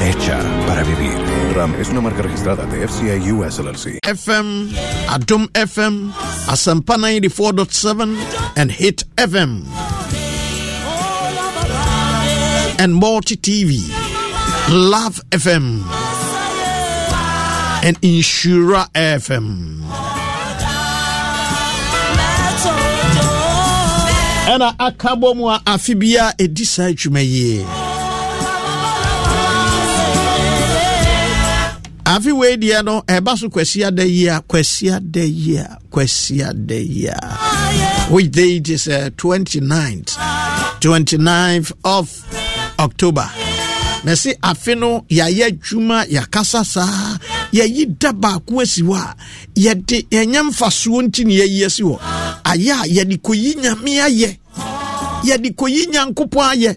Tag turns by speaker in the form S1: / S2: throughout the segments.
S1: Hecha para vivir. RAM es una marca registrada de FCA US LLC.
S2: FM, Adom FM, Asempa 94.7, and Hit FM. And Multi TV, Luv FM, and Insura FM. ɛna aka bɔ mu a afe bia ɛdi saa adwuma yie afe wei deɛ no ɛba so kwasia da yi a kwasia da yi a kwasia da yi a. Which date is uh, 29th 29th of october. Se afe no yɛayɛ adwuma yɛakasa saa yɛyi da baako asi hɔ a yɛde yɛnyɛ mfasoɔ nti ne yɛyi asi hɔ. Ayɛ a yɛde kɔyi nyame ayɛ. Yɛde kɔyi nyankopɔn ayɛ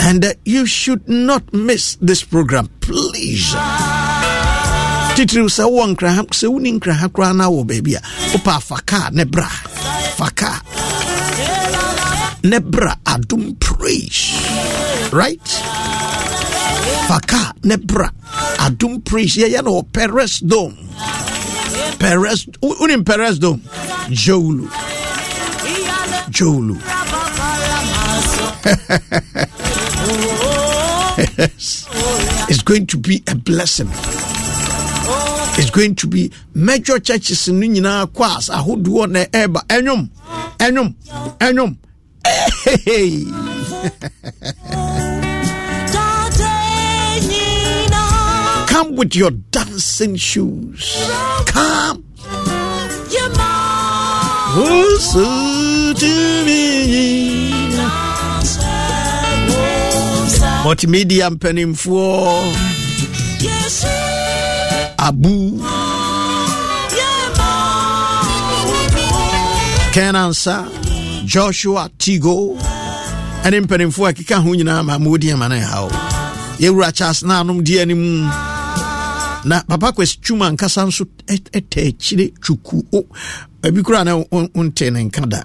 S2: and uh, you should not miss this program please. Titiriw sɛ wowɔ nkraha sɛ woni nkraha koraa na wɔ baabi a wopɛ afa kaa ne bra fa kaa ne bra adom praise right? Fa kaa ne bra adom praise yɛyɛ no wɔ peres dome peres wonim peres dome. Jowlu jowlu yes. It's going to be a blessing. It's going to be major churches in nyinaa kɔ as ahodoɔ na ɛreba ɛnwom ɛnwom ɛnwom hey. Come with your dancing shoes. Come. Who's to me? Multimedia mpanimfoɔ abu. Kenansa joshua tigo. Ɛne mpanimfoɔ a ɛkeka ho nyinaa ma ma wɔdi ama no ɛhaw yɛwura charles na anom di anim na papa kwasi twuma nkasa nso ɛtɛ akyire twuku o. Ebi koraa na wonte ne nka da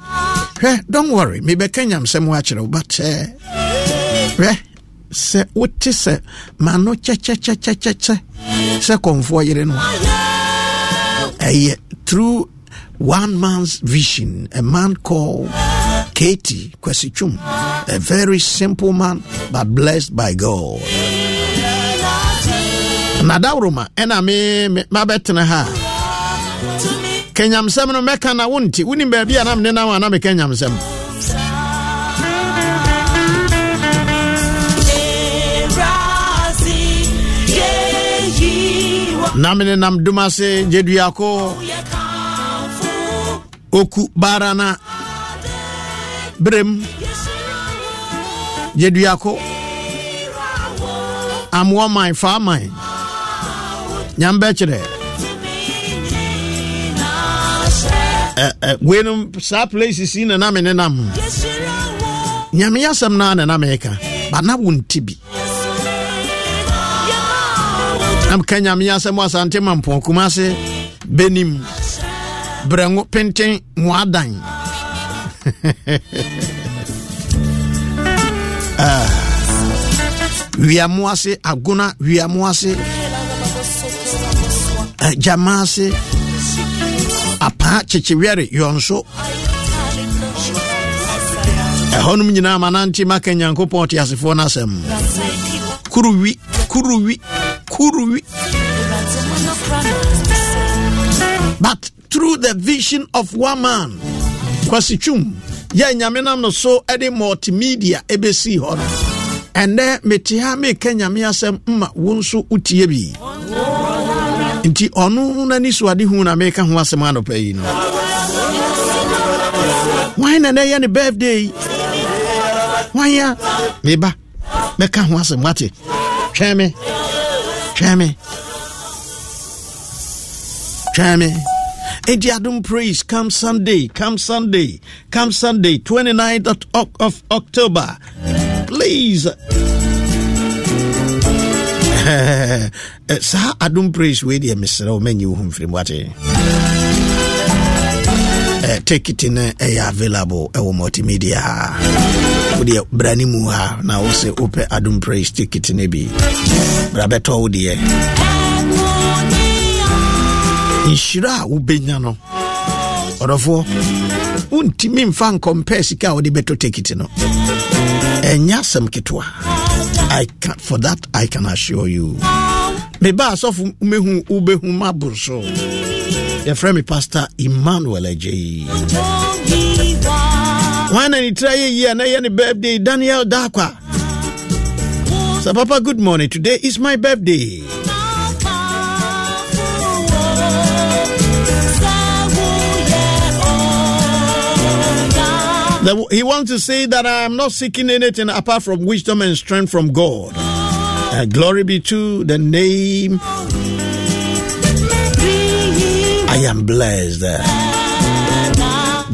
S2: hwɛ don't worry mebɛka nyamsɛm akyerɛ wo but hwɛ sɛ wote sɛ ma no sɛ kɔmfoɔ yere no ɛyɛ through one man's vision a man called Katie Kwesichum a very simple man but blessed by God. Nadaworoma ɛna me mabɛtena ha. A kanyamsɛm no mɛka na wonte. Wonim baabi a na menenam a na nyamsɛm na mene nam dum ase gyeduako oku baara na berem gyeduako amoa man faa man nyambɛkyerɛ eh, eh, weinom saa place si na na mene nam. Nyame asɛm naa na na meka. Ba na wo nti bi na meka nyame asɛm asante ma mpɔn kuma ase bɛnim brɛngo penten moadan wiamo ase agona wiamo ase gyama ase apaa kyekyewɛre yɔnso ɛhɔnom nyinaa ma nante maka nyankopɔn ɔte asefoɔ no asɛm kuruwi kuruwi but through the vision of one man kwasitwum yɛ nyame nam no so de multimedia ɛbɛsii hɔ no ɛnɛ mete ha meka nyame asɛm ma wo nso wotie bi. Nti ɔno so ade hu na meka ho asɛm yi no. Wan na ɛnɛ yɛ ne birthday? Wan meba mɛka ho asɛm wate. Twɛn me twɛn me. Twɛn me. Enti Adum Praise. Come Sunday, come Sunday, come Sunday, 29th of, of October. Please. Eh, saa Adum Praise. Wei deɛ mesrɛ wo manyi wo ho mfiri mu wate Eh, ticket no ɛyɛ available ɛwɔ multimedia. Wodeɛ bra ne mu ha na wo sɛ wopɛ Adum Praise ticket no bi bra bɛtɔ wo deɛ nhyira a wobɛnya no. Ɔdɔfoɔ wontimi mfa nkɔmpɛ sika a wode bɛtɔ tikiti no. Ɛnyɛ asɛm ketewa I can, for that i can assure you. Meba asɔfo mehu wobɛhu maboro so yɛfrɛ me pastor emmanuel agyei wan na ne tira yɛ yi a na yɛ ne birthday daniel dakwa sɛ papa good morning today is my birthday he wants to say that I am not seeking anything apart from wisdom and strength from God. Uh, glory be to the name. I am blessed.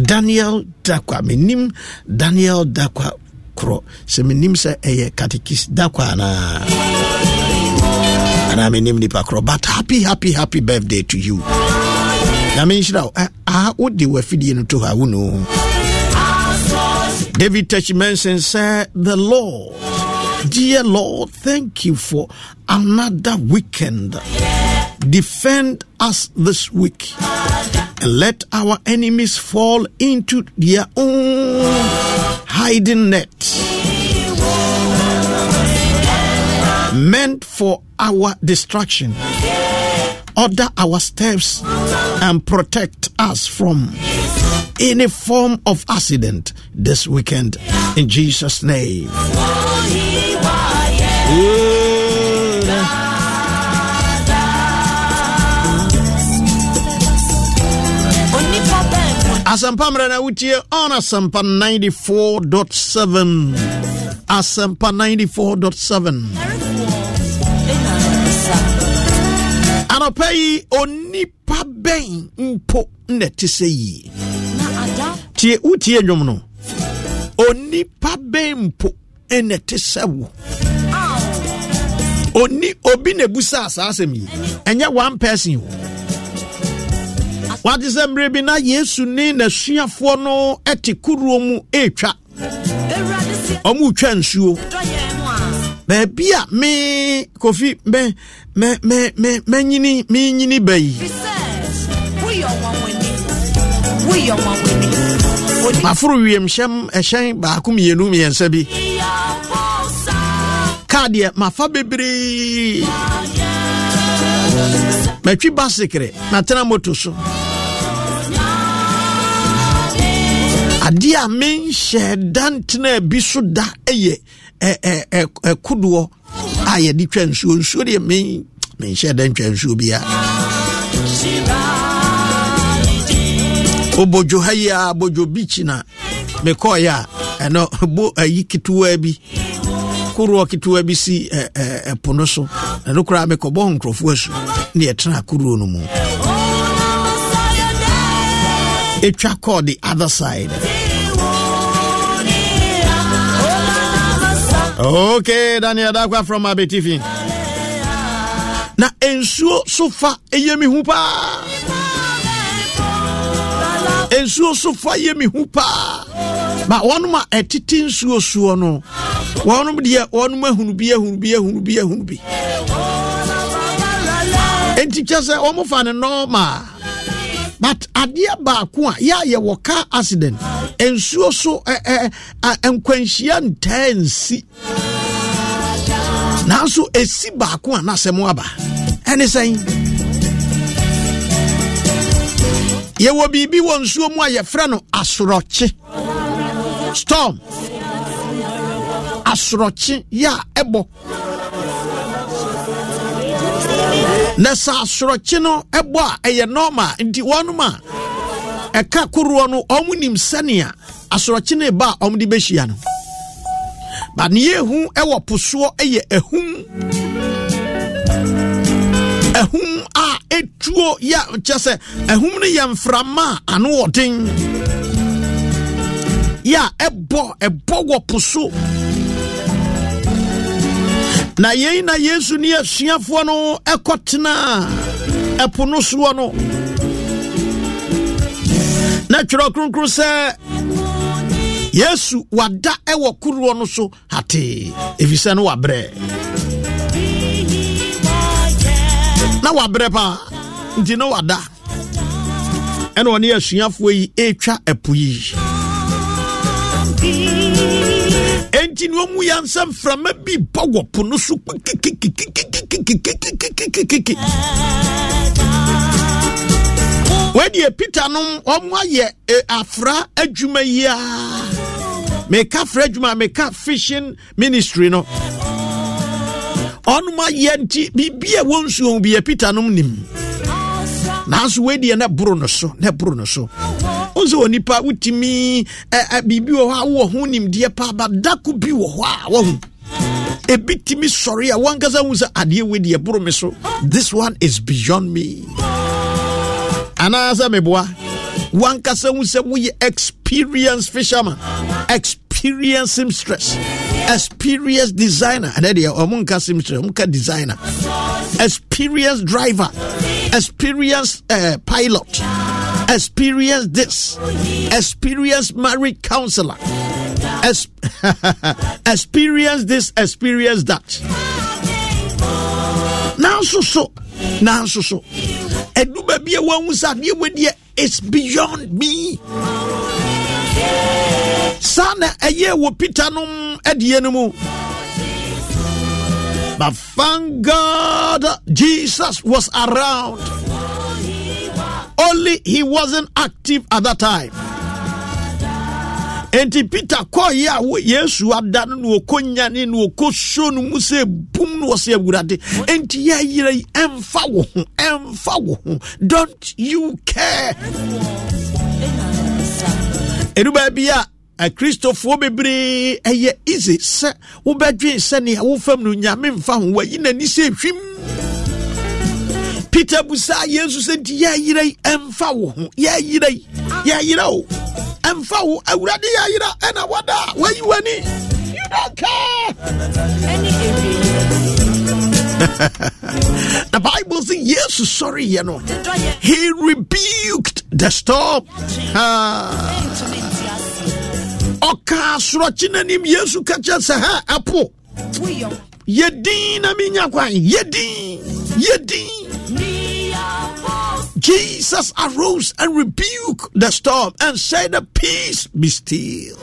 S2: Daniel Dakwa. Daniel Dakwa kro. Se minim se eye katekis Dakwa na. And I minim nipa kro. But happy, happy, happy birthday to you. Na menhyira wo. Ah, wode wafidie no to ha wo. David Techimenson said, The Lord, dear Lord, thank you for another weekend. Defend us this week and let our enemies fall into their own hiding net. Meant for our destruction. Order our steps and protect us from any form of accident this weekend in Jesus' name. Asempa mmerɛ na wotie on Asempa 94.7 Asempa 94.7 anɔpa yi onipa bɛn mpo na ɛte sɛ yie? Tie wotie nnwom no. Onipa bɛn mpo na ɛte sɛ wo? Oni obi na ebusa saa asɛm yi. Ɛnyɛ one person wate sɛ mmerɛ bi na yesu ne n'asuafoɔ no te kuruo mu ɛretwa ɔmo retwa nsuo. Baabi a me kofi mɛ mɛ mɛ mɛ mɛnyini menyini ba yi. Maforo wiemhyɛm ɛhyɛn baako mmienu mmiɛnsa bi. Kaa deɛ mafa bebree. Matwi basekere matena moto so adeɛ a menhyɛ da bi so da yɛ kodoɔ a yɛde twa nsuo. Nsuo deɛ men menhyɛ da ntwa nsuo biara obodwo ha yi a bodwo beach na mekɔɔyɛ a ɛno bo ayi ketewa bi koroɔ ketewa bi si ɛpo no so. Ɛno koraa mekɔbɔ nkurɔfoɔ asu ne yɛtena koroɔ no mu. Ɛtwa kɔɔ the other side okay daniel dakwa from abetifi na nsuo so fa ɛyɛ me hu paa nsuo so fa yɛ me hu paa ba wɔnom a ɛtete nsuo soɔ no. Wɔnom deɛ wɔnom ahunu bi ahunu bi ahunu bi ahunu bi. Enti kyɛ sɛ wɔmo fa no normal but adeɛ baako a yɛ a yɛwɔ car accident nsuo so nkwanhyia ntaa nsi. Nanso ɛsi baako a nasɛm aba. Ɛne sɛn? Yɛwɔ biribi wɔ nsuo mu a yɛfrɛ no asorɔkye. Storm. Asorɔkye yɛ a ɛbɔ. Na sɛ asorɔkye no ɛbɔ a ɛyɛ normal. Nti wɔnom a ɛka koroɔ no ɔmo nim sɛnea asorɔkye no ba a ɔmde bɛhyia no. Ba ne yɛhu ɛwɔ po soɔ ɛyɛ ahum. Ahum a ɛtuo yɛ kyɛ sɛ ahum no yɛ mframa a ano ɔden yɛ a ɛbɔ ɛbɔ wɔ po so. Na yei na yesu ne asuafoɔ no ɛkɔtena ɛpo no soɔ no. Na twerɛ kronkron sɛ yesu wada ɛwɔ koroɔ no so hatee ɛfiri no wabrɛ. Na wabrɛ paa nti na wada. Ɛna ɔne asuafoɔ yi ɛretwa ɛpo yi. Enti ne ɔmu yɛ nsɛ mframa bi bɔ wɔ po no so wɔdeɛ peter nom ɔmo ayɛ afra adwuma yi a meka fra adwuma meka fishing ministry no ɔnom ayɛ nti biribi a ɛwɔ nsuo bi yɛ peter nom nim nanso weideɛ na boro no so na boro no so. Wo sɛ onipa wotumi biribi wɔ hɔ a wowɔ ho nimdeɛ paa badako bi wɔ hɔ a wahu ebi tumi sɔre a wankasa hu sɛ adeɛ wei deɛ boro me so this one is beyond me. Anaasɛ meboa wankasa hu sɛ woyɛ experience fisherman experience seamstress experience designer. Ɛnɛ deɛ ɔmo nka seamstress ɔmo ka designer. Experience driver experience uh, pilot experience this experience married counselor es- experience this experience that. Nanso so nanso so. Ɛdu baabi a wahu sɛ adeɛ wadeɛ is beyond me. Saa na ɛyɛ eh, wɔ peter nom mm, adeɛ eh, no mu. But thank god jesus was around. Only he wasn't active at that time enti peter kɔɔyɛ a yesu ada no na wɔkɔ nyane na wɔkɔ so no mu sɛ bum no wɔsɛ awurade. Enti yɛayerɛ yi ɛmfa wo ho ɛmfa wo ho. Don't you care? Ɛnu baabi a akristofoɔ bebree ɛyɛ easy sɛ wobɛdwen sɛnea wofam no nyame mfa ho. Wayi n'ani sɛ hwim peter busaa yesu sɛ nti yɛayerɛ yi ɛmfa wo ho. Yɛayerɛ yi. Yɛayerɛ o ɛmfa wo awurade yɛayera ɛna wada a wayi w'ani. You don't care. The bible says yesu sɔre yɛ no. He rebuked the storm. Ah. ɔka asorɔkye n'anim yesu ka kyerɛ sɛ ha ɛpo. Yɛdin na menya kwan. Yɛdin yɛdin Jesus arose and rebuked the storm and said, Peace be still.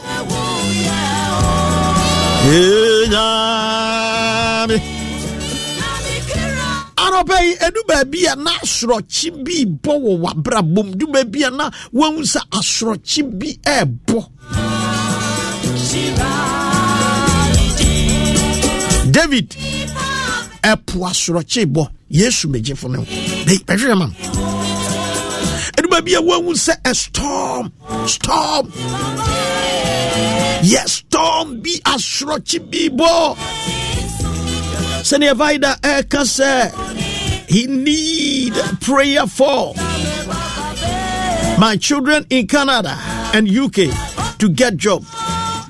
S2: baabi a na asorɔkye bi bɔ wɔ du baabi a na sɛ asorɔkye bi ɛɛbɔ. David ɛpo asorɔkye bɔ. Yesu baabi a wahu sɛ a storm storm. Yɛ storm bi asorɔkye bi bɔ. Sɛnea vida ɛka sɛ he need prayer for my children in canada and uk to get job.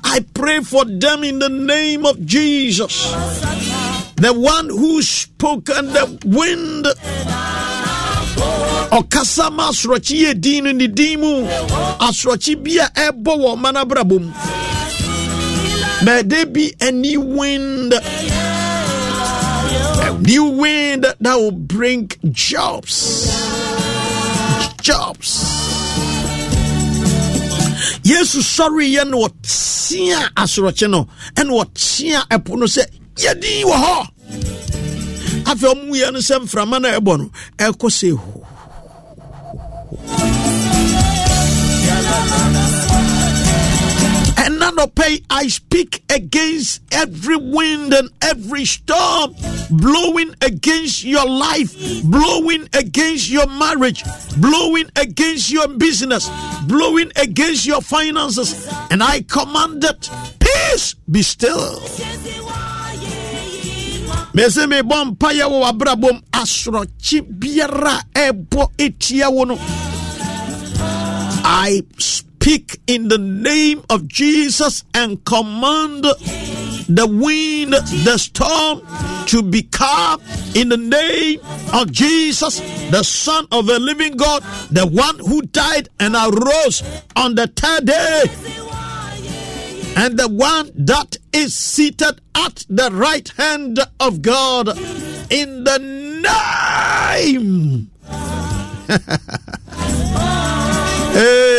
S2: I pray for them in the name of jesus. The one who spoke and the wind ɔkasa ma asorɔkye yɛ din no ne din mu. Asorɔkye bi a ɛbɔ wɔ no mu. Any wind. A new wind that will bring jobs. Jobs. Yesu sɔreyɛ na wɔtea asorɔkye no. Ɛna wɔtea ɛpo no sɛ yɛdin wɔ hɔ afei ɔmuyɛ no sɛ mframa no. No And now pay, I speak against every wind and every storm blowing against your life, blowing against your marriage, blowing against your business, blowing against your finances. And I command that peace be still. mebɔ mpayɛ wɔ w'abrabɔm asorɔkye biara ɛbɔ etia wo no i speak in the name of jesus and command the wind the storm to be calm in the name of jesus the son of the living god the one who died and arose on the third day and the one that is seated at the right hand of God in the name. hey,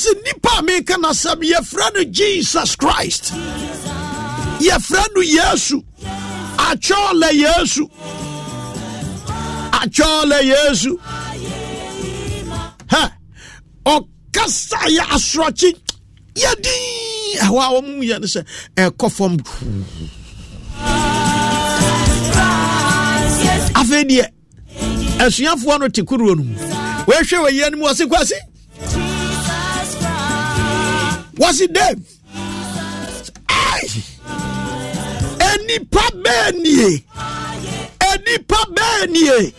S2: mesi nipa a meka nasɛm yɛfrɛ no jesus christ. Yɛfrɛ no yesu. Akyɔɔlɛ yesu. Akyɔɔlɛ yesu. Hɛ. Ɔkasa yɛ asorɔkye. Yɛdin ɛhɔ a wɔn yɛ no sɛ ɛkɔ fam. Afei deɛ asuafoɔ no te kuruo no mu. Wɔahwɛ wɔ yɛ no mu wɔse kwase wɔse dave enipa bɛɛ nie enipa bɛɛ nie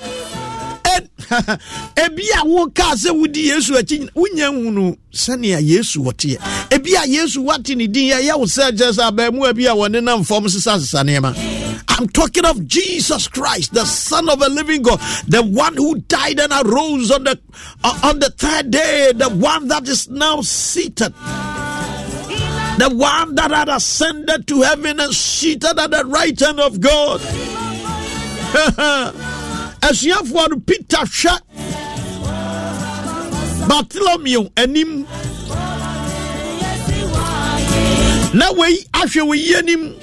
S2: ebi a wokaa sɛ wodi yesu akyi wonya hunu sɛnea yesu wɔteɛ ebi a yesu wate ne din ɛyɛ wo sɛ bi a I'm talking of Jesus Christ, the Son of a living God, the one who died and arose on the uh, on the third day, the one that is now seated, the one that had ascended to heaven and seated at the right hand of God. asuafoɔ no peter hwɛ bartolomeo anim na wei ahwɛ wei anim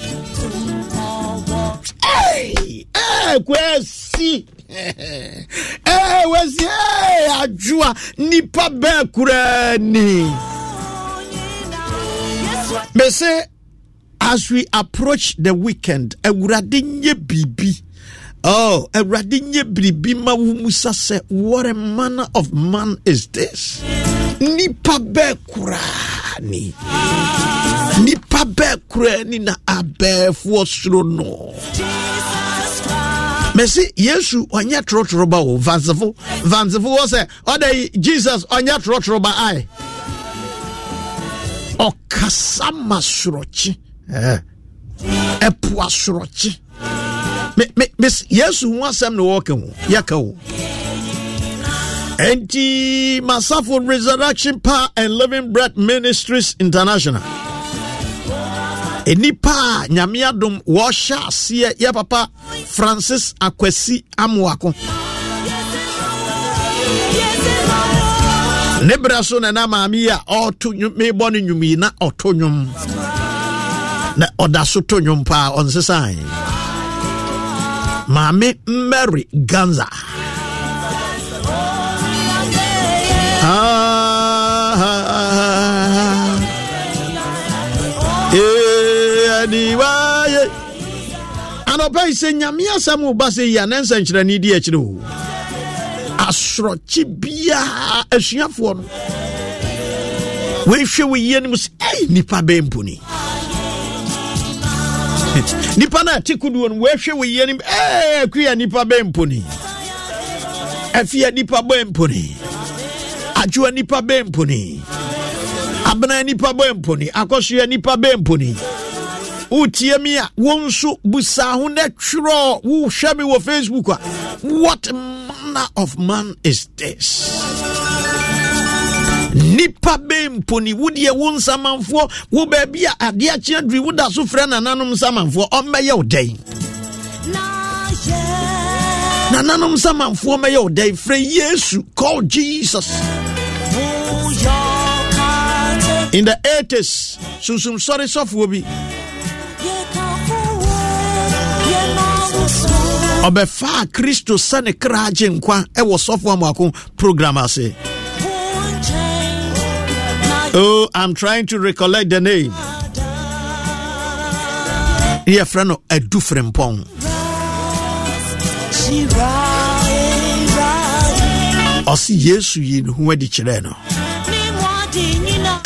S2: kwasi wasi adwoa nipa bɛɛ koraa ni mese as we approach the weekend awurade nyɛ biribi Oh, Awurade nye biribi ma wo musa sɛ what a manner of man is this? Nipa bɛɛ koraa ni. Nipa bɛɛ koraa ni na abɛɛfoɔ soro no. mɛsi yesu ɔnyɛ torotoro ba o vansefo vansefo wɔ sɛ yi jesus ɔnyɛ torotoro ba ae ɔkasa ma sorɔkye eh. ɛpo asorɔkye yesu ho asɛm na wɔka ho yɛka ho enti masafo resurrection power and living bread ministries international. Nnipa a nyame adom wɔhyɛ aseɛ. Yɛ papa francis akwasi amoako ne berɛ so na na maame yi a ɔto mebɔ no nnwum yi na ɔto nnwom. Na ɔda so to nnwom paa ɔnsesae maame mary ganza. Ah, ah, aniwaye anɔpa yi sɛ nyame asɛm wo ba sɛ yi a na nsɛnkyerɛne di akyire o asorɔkye biaa asuafoɔ no. Woehwɛ wo yie no mu sɛ ei nnipa bɛɛ mponi. Nipa no ate kodoɔ no woahwɛ wo yie no mu akua nnipa bɛɛ mponi. Afia nnipa bɛɛ mponi. Adwoa nnipa bɛɛ mponi. Abena nnipa bɛɛ mponi. Akɔsoa nnipa bɛɛ mponi. Wotie mi a wo nso busa ho na twerɛ wohwɛ me wɔ facebook a what manner of man is this. Nipa bɛ mponi wodeɛ wo nsamanfoɔ wo baabi a adeɛ akyea duri woda so frɛ nananom nsamanfoɔ ɔmmɛyɛ wo dɛn? Nananom nsamanfoɔ mɛyɛ wo frɛ yesu call jesus. In the 80s sunsumsɔre sɔfoɔ bi ɔbɛfaa kristo sɛ kra agye nkwa ɛwɔ sɔfo amoako program ase. Oh i'm trying to recollect the name. Ne yɛfrɛ no adu frempɔn ɔse yesu yi ne ho adi kyerɛɛ no.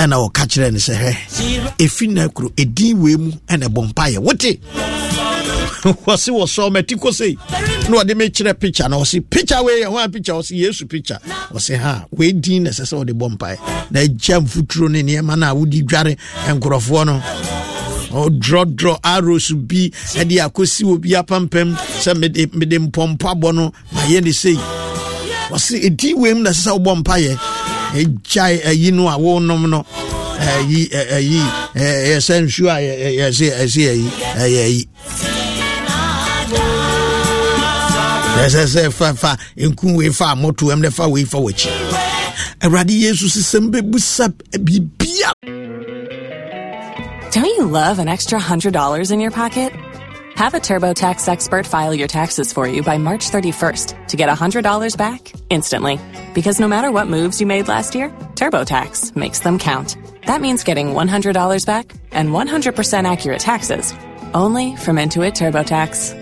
S2: Ɛna wɔka kyerɛɛ no sɛ hɛ ɛfi na kuro ɛdin wei mu ɛna ɛbɔ mpayɛ wote wɔse wɔsɔ mati kɔ sei na wɔde me kyerɛ picture na wɔse picture wei ɛho a picture wɔse yesu picture. Wɔse ha wei din na ɛsɛ sɛ wɔde bɔ mpaeɛ na agya mfuturo ne nneɛma no a wode dware nkurɔfoɔ no. Ɔdrɔdrɔ aros bi ɛde akɔsi wɔ bi apampam sɛ mede mede mpɔmpabɔ no mayɛ ne sei. Wɔse ɛdin wei mu na ɛsɛ sɛ wobɔ mpaeɛ. Ɛgyae ayi no a wonom no ayi ayi yɛsɛ nsuo a yɛsɛ ɛsɛ ayi ɛyɛ ayi ɛsɛ sɛ fa fa nku wei fa dɛ fa wei fa w'akyi awurade yesu sesɛm biribia
S3: Don't you love an extra $100 in your pocket? Have a TurboTax expert file your taxes for you by March 31st to get $100 back instantly. Because no matter what moves you made last year, TurboTax makes them count. That means getting $100 back and 100% accurate taxes only from Intuit TurboTax.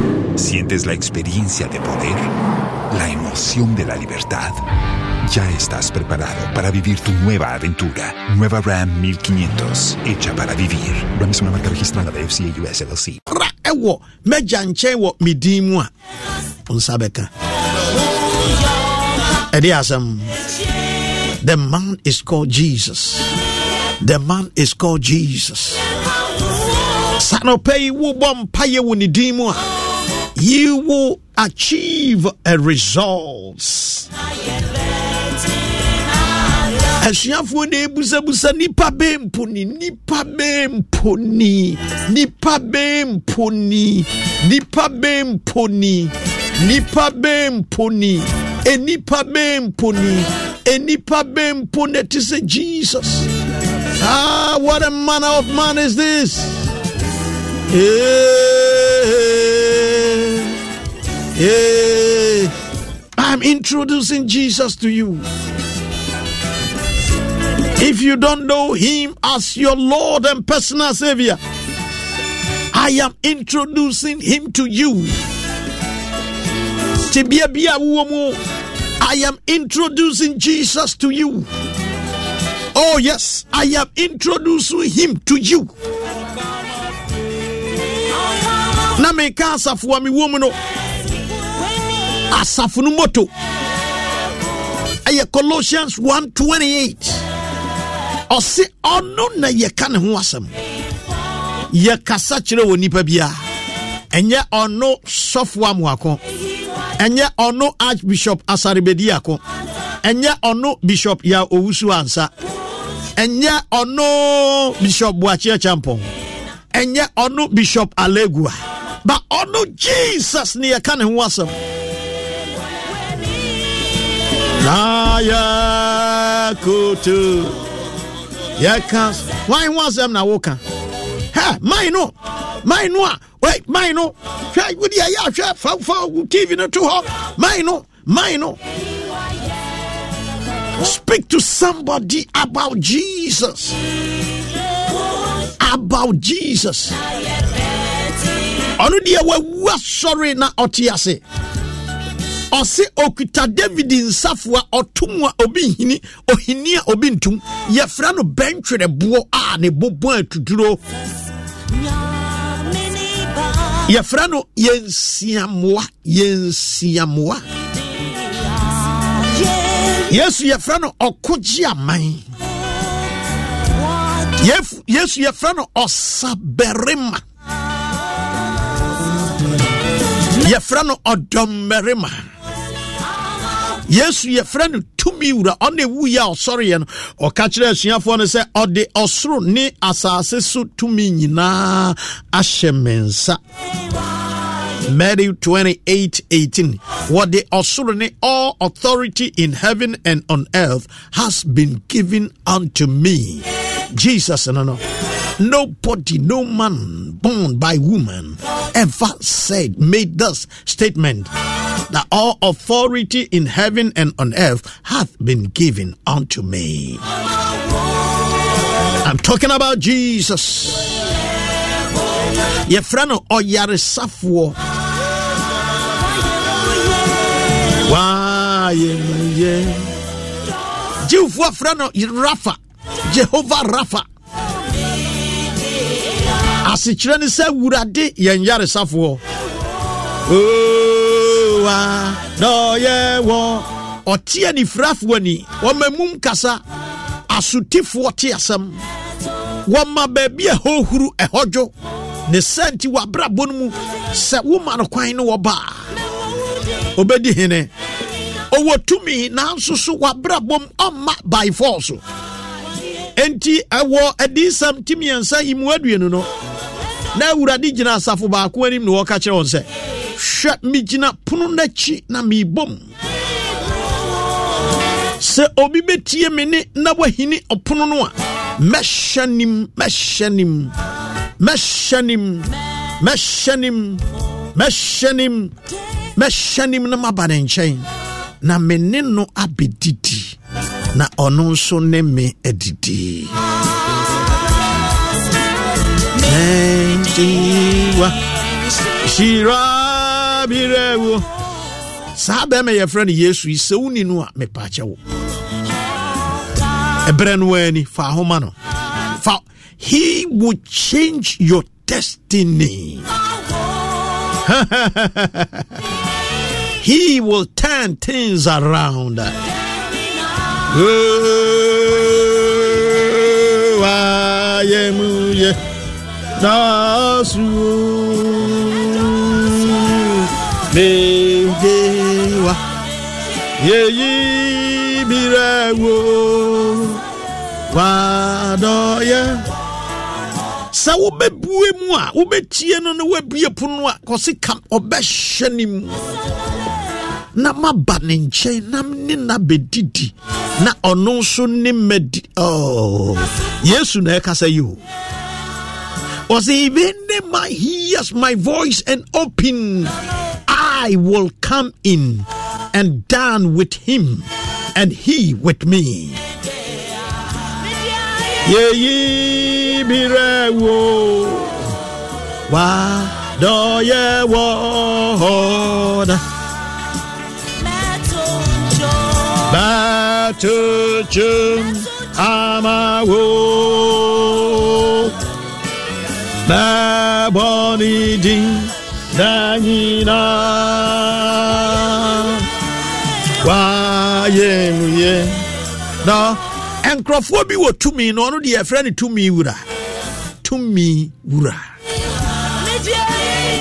S4: ¿Sientes la experiencia de poder? ¿La emoción de la libertad? Ya estás preparado para vivir tu nueva aventura. Nueva Ram 1500, hecha para vivir. Ram es una marca registrada de FCA US LLC.
S2: ra ɛwɔ mɛgya nkyɛn wɔ me din mu a wo nsa bɛka ɛde asɛm the man is called jesus the man is called jesus sanɔpɛ yi wobɔ mpayɛ wɔ ne din mu a you will achieve a results. Asuafoɔ na ebusabusa nipa bɛɛ mponi nipa bɛɛ mponi nipa bɛɛ mponi nipa bɛɛ mponi nipa bɛɛ mponi enipa bɛɛ mponi enipa sɛ jesus. Ah what a manner of man is this? Yeah, yeah. i'm introducing jesus to you if you don't know him as your Lord and personal Savior, I am introducing him to you. I am introducing Jesus to you. Oh, yes, I am introducing him to you. Na meka asafo a mewɔ mu no asafo no moto. Ɛyɛ colossians 128 ɔse ɔno na yɛka ne ho asɛm. Yɛkasa kyerɛ wɔ nipa biara ɛnyɛ ɔno sɔfo amoako. Ɛnyɛ ɔno archbishop asarebedi ako. Ɛnyɛ ɔno bishop ya owusu ansa. Ɛnyɛ ɔno bishop boakyeɛ champɔn ɛnyɛ ɔno bishop alegua. Ba ɔno jesus ne yɛka ne ho asɛm na yɛkoto yɛka wan ho asɛm na woka? Hɛ man no. Man no. Wei man no. Hwɛ wode ayɛ ahwɛ fafa tv no to hɔ man no. Man no. Speak to somebody about jesus. About jesus. Ɔno deɛ wawu asɔre na ɔte ɔse okuta david nsafoa ɔtom a obi nhini ohini a obi ntom. Yɛfrɛ no bɛntwerɛboɔ a ne bobɔ atuturo. Yɛfrɛ no yɛnsiamoa yɛnsiamoa yesu yɛfrɛ no ɔkogye aman. Yesu yɛfrɛ no ɔsabarima. Yɛfrɛ no ɔdɔmmarima yesu yɛfrɛ no tumi wura ɔna ɛwuyɛ a ɔsɔreɛ no ɔka kyerɛ asuafoɔ no sɛ ɔde ɔsoro ne asase so tumi nyinaa ahyɛ me nsa Matthew 28 18. What the authority, all authority in heaven and on earth has been given unto me. Jesus, no, no. Nobody, no man born by woman ever said, made this statement that all authority in heaven and on earth hath been given unto me. I'm talking about Jesus. yɛfrɛ no ɔyaresafoɔ waayɛmuyɛ jiwfoɔ frɛ no rafa. Jehova rafa. Asekyerɛ ne sɛ wurade yɛn yaresafoɔ owa na ɔyɛ wɔ ɔte anifirafoɔ ani wɔma mum kasa asotifoɔ te asɛm wɔma baabi a ɛhɔhuru ɛhɔdwo ne sɛ nti wabrabɔ no mu. Sɛ woma no kwan no wɔba a ɔbɛdi hene. Ɔwɔ tumi nanso so wabrabɔm ɔmma by force. Enti ɛwɔ adisɛm timiɛnsa yi mu aduonu no na awurade gyina asafo baako anim na wɔka kyerɛ wɔn sɛ hwɛ megyina pono n'akyi na merebom sɛ obi bɛtie me ne na wahini ɔpono no a mɛhyɛ nim mɛhyɛ nim mɛhyɛ nim mɛhyɛ nim mɛhyɛ nim mɛhyɛ nim na maba ne nkyɛn. Na me ne no abɛdidi na ɔno nso ne me adidi ntiwa hyira birɛwo saa bɛrima yɛfrɛ no yesu yi sɛ woni no a mepaakyɛ wo. Ɛberɛ no ani fa ahoma no. Fa he will change your destiny. He will turn things around. Oh, That's medewa yeyi birewo wadɔyɛ sɛ wobɛbue mu a wobɛtie no na woabue pono a kɔse kam ɔbɛhyɛ ne mu. Na maba ne nkyɛn na ne na bɛdidi na ɔno nso ne madi oh. yesu na ɛkasa yi o ɔsɛ even my hears my voice and open I will come in and dine with him and he with me. Yeyi birewo wa doye word. Batuchum amawo. Baboni din na nyina wayɛ mu yɛ na nkurɔfoɔ bi wɔ tumi no ɔno deɛ yɛfrɛ no tumi wura tumi wura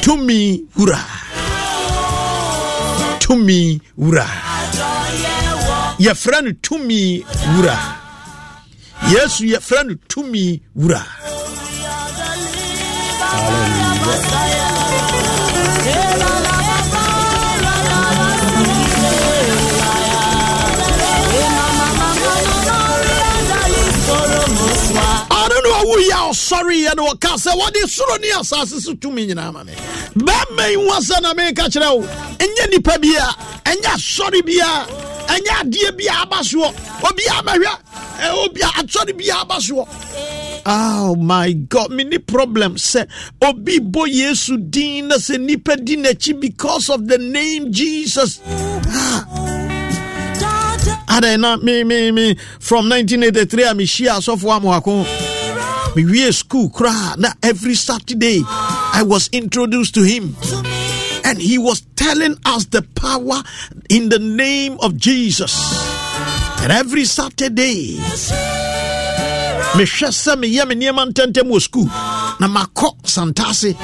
S2: tumi wura tumi wura yɛfrɛ no tumi wura yesu yɛfrɛ tumi wura Hallelujah. Woyɛ ɔsɔre yɛ no wɔka sɛ wɔde soro ne asase so tumi nyinaa ma me bɛma yi ho asɛ na meka kyerɛ wo ɛnyɛ nipa bia ɛnyɛ asɔre bia ɛnyɛ adeɛ bia aba soɔ obia mɛhwɛ obia asɔre bia aba soɔ Oh my God, many problem sɛ obi bɔ Yesu din na sɛ nipa di because of the name Jesus. Ah. Adɛ na me me me from 1983 a mehyia asɔfoɔ amoako mewie school koraa na every Saturday I was introduced to him. And he was telling us the power in the name of Jesus. And every Saturday mehwɛ sɛ me nneɛma ntɛntɛm wɔ skul na makɔ santase.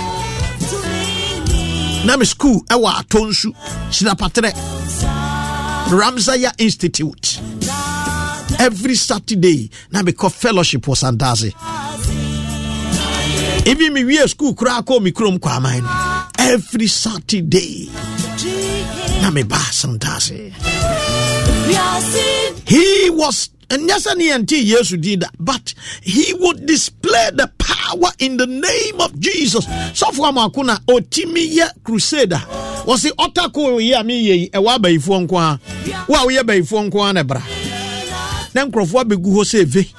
S2: Na me skul ɛwɔ atɔ nsu hyirapatrɛ ramsaya institute every saturday. Na mekɔ fellowship wɔ santase even mewie skul koraa kɔɔ me kurom kɔ aman no every saturday. Na mebaa santase he was and yes, and yes, did that, but he would display the power in the name of Jesus. So for Makuna, Otimi Crusader. Was the Otako Yami, a Wabai Fonqua, while we are by Fonqua Nebra. Then Crofwa Begu Seve.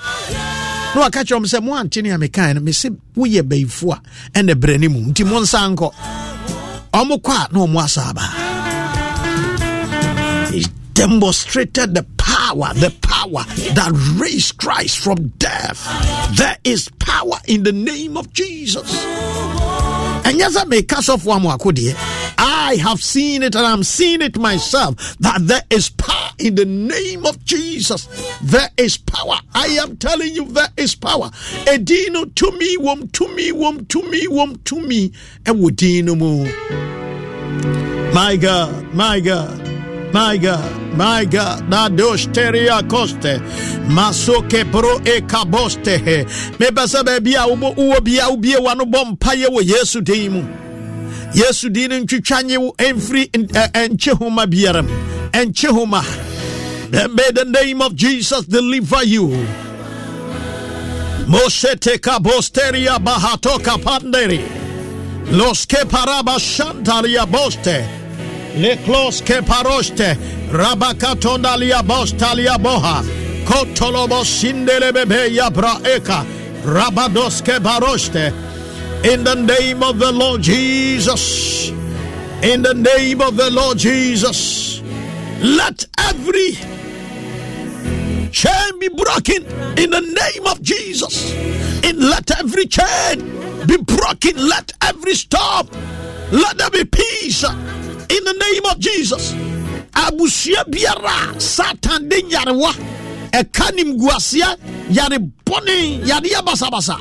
S2: No, I catch him some one tinny American, Miss We are by four and the Brenimum, Timon Sanko. Omokwa no Mwasaba. He demonstrated the power, the power that raised Christ from death. There is power in the name of Jesus. And yes, I may cast off one more. I have seen it and I'm seeing it myself that there is power in the name of Jesus. There is power. I am telling you, there is power. Edino to me, wom to me, wom to me, wom to me, and wodino. My God, my God. My God, my God, na dosteria coste, masoke pro e kaboste he. Me basa baby a ubo uwo bia ubie wano bom paye wo Yesu dimu. Yesu wo every eh, enche homa biaram. Enche homa. May the name of Jesus deliver you. Mosete kabosteria bahatoka panderi. Los que paraba shantaria boste. Leklos ke paroste, rabakatondalia bostalia boha, kotolobo sindelebebe ya braeka, rabadoske baroste. In the name of the Lord Jesus, in the name of the Lord Jesus, let every chain be broken in the name of Jesus. And let every chain be broken. Let every stop let there be peace in the name of jesus abusua biara satan de nyarewa ɛka nimguaseɛ yare bɔne yareɛ basabasa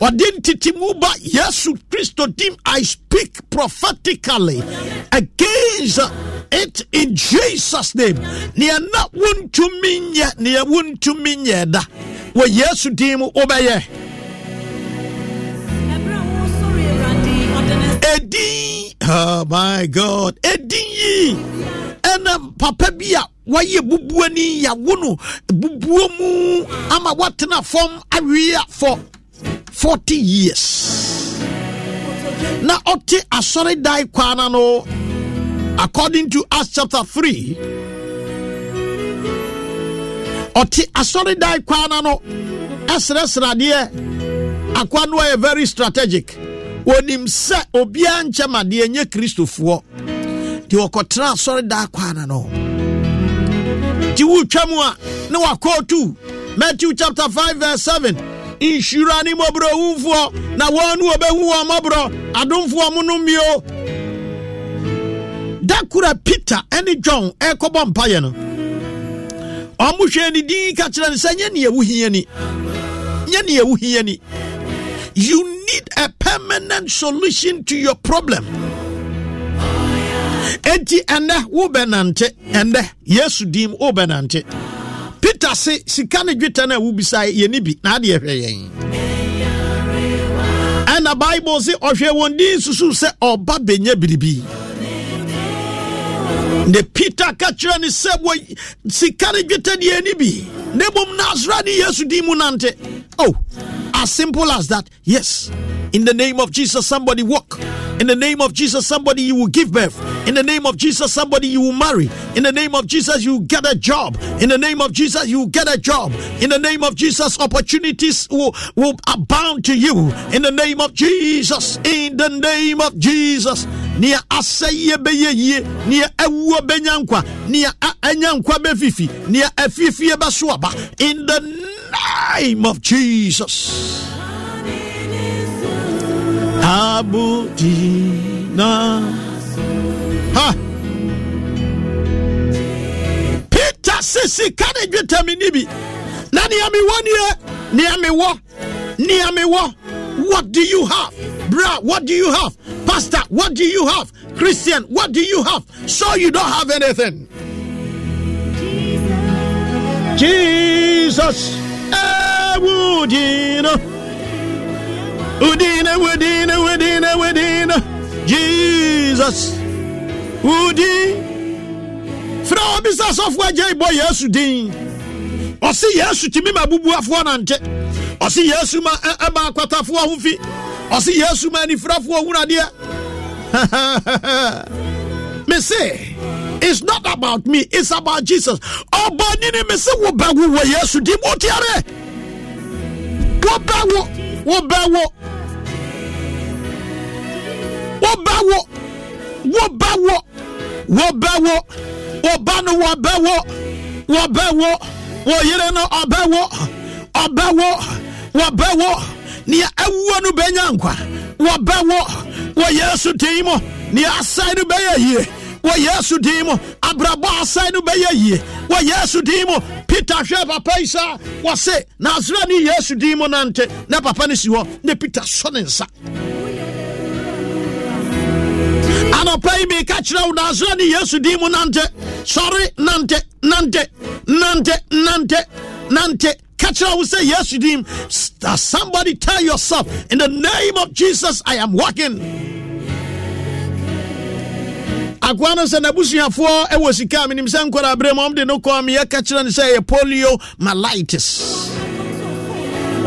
S2: ɔde ntitimu ba yesu kristo dim i speak prophetically against it in jesus name. Nea na wontumi nyɛ nea wontumi nyɛ da. Wɔ yesu dim wobɛyɛ. Edin oh my god edin yi. Ɛna papa bi a wayɛ bubuani yawo no bubuo mu ama watena fam for 40 years. Na ɔte asɔredan kwana no according to acts chapter 3 ɔte asɔredan kwana no ɛserɛseradeɛ akwa no yɛ very strategic. Onim sɛ obiara nkyɛm adeɛ nyɛ kristofoɔ nti wɔkɔtena asɔredan kwana no nti wotwa mu a ne wakɔɔtu matthew chapter 5 verse 7 nhyira ne mmɔborɔwufoɔ na wɔn no wɔbɛhu wɔn mmɔborɔ adomfoɔ mo no mmio da peter ne john ɛrekɔbɔ mpayɛ no ɔmo hwɛ ne din ka kyerɛ no sɛ nyɛ ne yɛwo hiani nyɛ ne yɛwo hiani you need a permanent solution to your problem. Enti ɛnɛ wobɛnante ɛnɛ yesu dim wobɛnante peter se sika ne dwetɛ no a wobisa yɛni bi na adeɛ hwɛ yɛn ɛna bible se ɔhwɛ wɔn din susu sɛ ɔba bɛnya biribi ne peter ka kyerɛ ne sɛ wɔ sika ne dwetɛ deɛ ani bi. Na mmom nasra ne yesu din mu nante. Oh as simple as that. Yes. In the name of jesus somebody walk. In the name of jesus somebody you will give birth. In the name of jesus somebody you will marry. In the name of jesus you get a job. In the name of jesus you get a job. In the name of jesus opportunities will, will abound to you. In the name of jesus. In the name of jesus. Nea asɛyɛ bɛyɛ yie nea awuo bɛnya nkwa nea ɛnya nkwa bɛfifi nea afifie bɛso aba in the name of jesus. Abudina. Ha! Peter sɛ sika ne dwetami ni bi na nea mewɔ neɛ nea mewɔ nea mewɔ what do you have? Bra what do you have? Pastor what do you have? Christian what do you have? So you don't have anything. Jesus ewudina udina udina udina udina jesus. Udi. Frɛ obisa asɔfoɔ agya bɔ yesu din. Ɔse yesu tumi ma bubuafoɔ nante ɔse yesu ma ɛma akwatafoɔ ho fi ɔse yesu ma anifirafoɔ hunadeɛ me say It's not about me, it's about Jesus. Ọba nínú mi sí wo bẹ̀ wo wọ Yẹ́sù dì mú tiẹ̀rẹ̀. Wọ́n bẹ̀ wo, wọ́n bẹ̀ wo. Wọ́n bẹ̀ wo, wọ́n bẹ̀ wo. Wọ́n bẹ̀ wo, ọba ni wọ́n bẹ̀ wo. Wọ́n bẹ̀ wo, wọ́n yẹrẹ ní ọbẹ̀ wo. Ọbẹ̀ wo, wọ́n bẹ̀ wo. Ní ẹwúwo nu bẹ̀ nyà nkwa. Wọ́n bẹ̀ wo, wọ́n Yẹ́sù dì mú. Ní asan ni bẹ̀ yẹ yìí. Wɔ yesu din mu abrabɔ asɛe no bɛyɛ yie wɔ yesu din mu peter hwɛ papa yi saa wɔse nasra ne yesu din mu nante. Na papa no si hɔ na peter sɔ ne nsa. Anɔpa yi meka kyerɛ wo nasra ne yesu din mu nante. Sɔre nante nante nante nante nante. Catch up say yes you deem uh, somebody tell yourself in the name of jesus i am walking akoa no sɛ n'abusuafoɔ ɛwɔ sika menim sɛ nkɔra berɛ mu ɔmde no kɔɔ meyɛka kyerɛ no sɛ polio malitis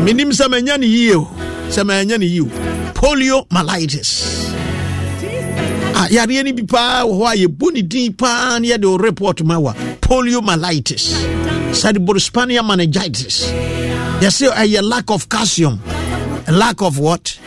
S2: menim sɛ manya ne yie o. Sɛ manya ne polio malitis yareɛ no bi paa wɔ hɔ a yɛbɔ ne din paa ne yɛde wo report ma wa. Poliomyelitis. cerebrospinal meningitis yɛsɛ ɛyɛ lack of calcium. A lack of what?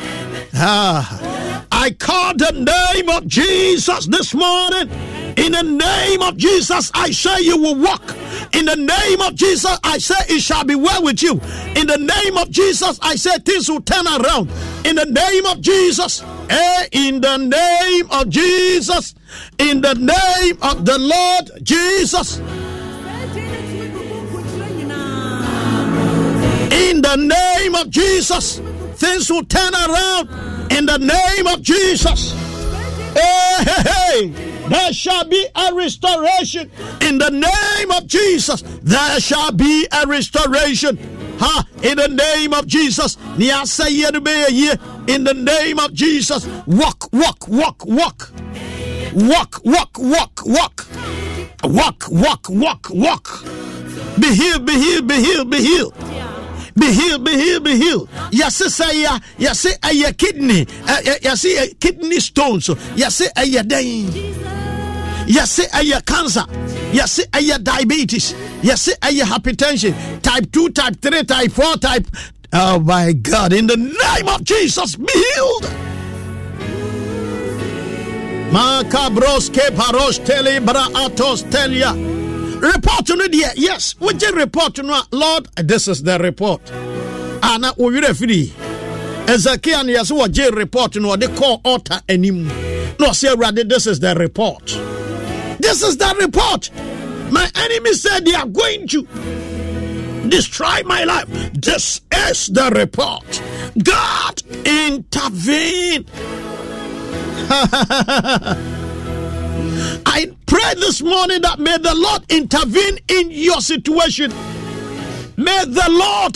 S2: Ah. I call the name of Jesus this morning In the name of Jesus, I say you will walk. In the name of Jesus, I say it shall be well with you. In the name of Jesus, I say things will turn around. In the name of Jesus, eh, in the name of Jesus, in the name of the Lord Jesus. In the name of Jesus, things will turn around. In the name of Jesus. Hey, hey, hey. There shall be a restoration in the name of Jesus. There shall be a restoration. Ha, in the name of Jesus. In the name of Jesus. Walk, walk, walk, walk. Walk, walk, walk, walk. Walk, walk, walk, walk. Be healed, be healed, be healed, be healed. Be healed, be healed, be healed. Yase say ya, yase a kidney, yase kidney stones, yase a den. Yase a cancer, yase a diabetes, yase a hypertension, type 2, type 3, type 4, type. Oh my God, in the name of Jesus, be healed. Macabros ke paros tele bra atos telia. Report no deɛ yes wogye report no lord this is the report. Ana wowerɛ firi ezekiel no yɛ sɛ wɔgye report no ɔde kɔɔ altar anim. Na ɔsɛ awurade this is the report. This is the report. My enemy said they are going to destroy my life. This is the report. God intervene I pray this morning that may the Lord intervene in your situation. May the Lord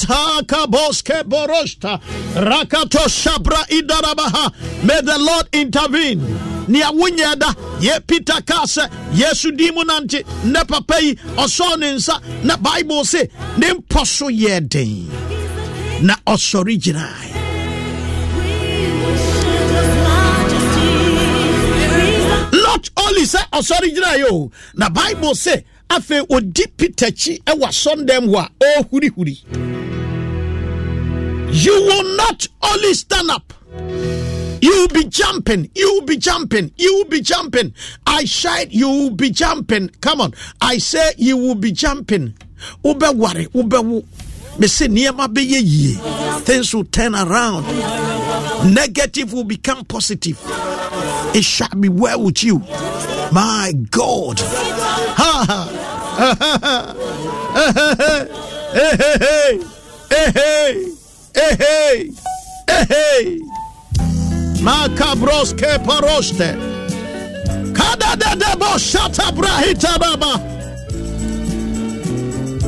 S2: Rakato Shabra Idarabaha. May the Lord intervene. Nia wunyada ye Peter kase Yesu di mu nante ne papa yi ɔsɔ ne nsa na Bible mpɔ so yɛ na ɔsɔre ɔsɔre gyina yɛ o na bible sɛ afei odi peter akyi ɛwɔ asɔndɛm hɔ a ɔhurihuri oh, you will not only stand up. You will be jumping. You will be jumping. You will be jumping. I said you will be jumping. Come on. I say you will be jumping. Wobɛware wobɛwo mese nneɛma bɛyɛ yie things will turn around negative will become positive it shall be well with you. My God. Ha ha. Hey, hey, hey, hey, hey, hey, hey, hey. Macabros ke paroste. Kada de debo shata brahita baba.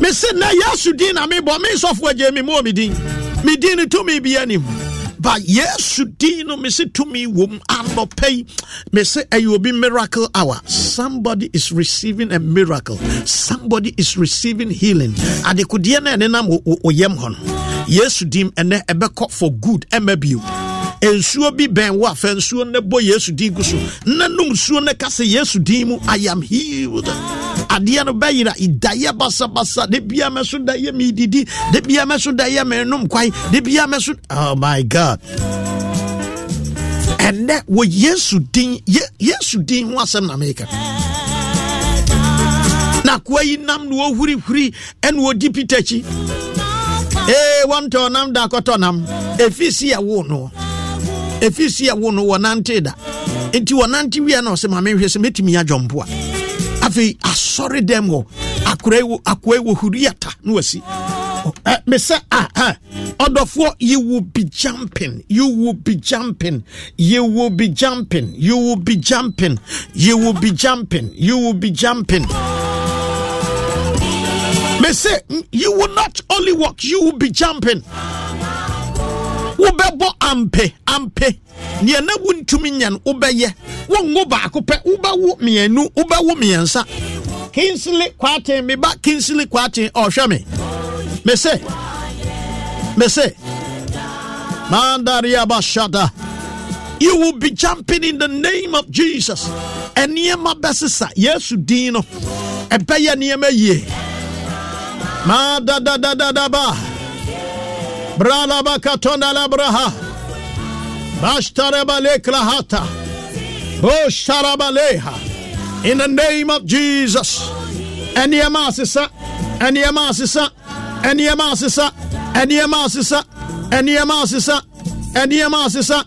S2: Me se na yasu din na me bo me sofo je me mo me din. Me din to me bi anim. ba yesu din no mese tumi wom. Anɔpɛ yi mese ɛyɛ obi miracle hour. Somebody is receiving a miracle. Somebody is receiving healing. Adekodeɛ no ɛnenam oyam hɔ no yesu din ɛnɛ ɛbɛkɔ for good ɛma bio nsuo bi bɛn wo afa nsuo no bɔ yesu din gu so. Na nom nsuo no ka sɛ yesu din mu. I am healed. Adeɛ no bɛyera. Daeɛ basabasa. De bia mɛ so daeɛ meedidi de bia mɛ so daeɛ menom kwae. De bia mɛ so oh my god. Ɛnɛ wɔ yesu din yesu din ho asɛm na meka. Na koa yi nam na wɔhurihuri ɛne wɔdi peter akyi. Ee wɔntɔ nam da akɔtɔ nam. Ɛfi si ɛwo no ɛfi si ɛwo no wɔnante da. Nti wɔnante wie na ɔsɛ ma menhwɛ sɛ mɛtumi adwɔmpo a. Afei asɔre dɛm hɔ akoa wɔ huriata na wasi. Me sɛ ah, ɔdɔfoɔ you will be jumping you will be jumping you will be jumping you will be jumping you will be jumping you will be jumping. Me say you will not only walk you will be jumping wobɛbɔ ampe ampe. Neɛ na wontumi nya no wobɛyɛ. Wonwo baako pɛ wobɛwo mmienu wobɛwo mmiɛnsa. Kinsili kwaten meba kinsili kwaten. Ɔhwɛ me. Me se me se mandaria bashada you will be jumping in the name of jesus. Ɛnneɛma bɛsesa. Yesu din no. Ɛbɛyɛ nneɛma yie madadadadadaba bralabakatonda labraha bashtarebaleklahata o sharabaleha In the name of Jesus. Ẹnìyẹmọ àṣìṣà, ẹnìyẹmọ àṣìṣà, ẹnìyẹmọ àṣìṣà, ẹnìyẹmọ àṣìṣà, ẹnìyẹmọ àṣìṣà, ẹnìyẹmọ àṣìṣà.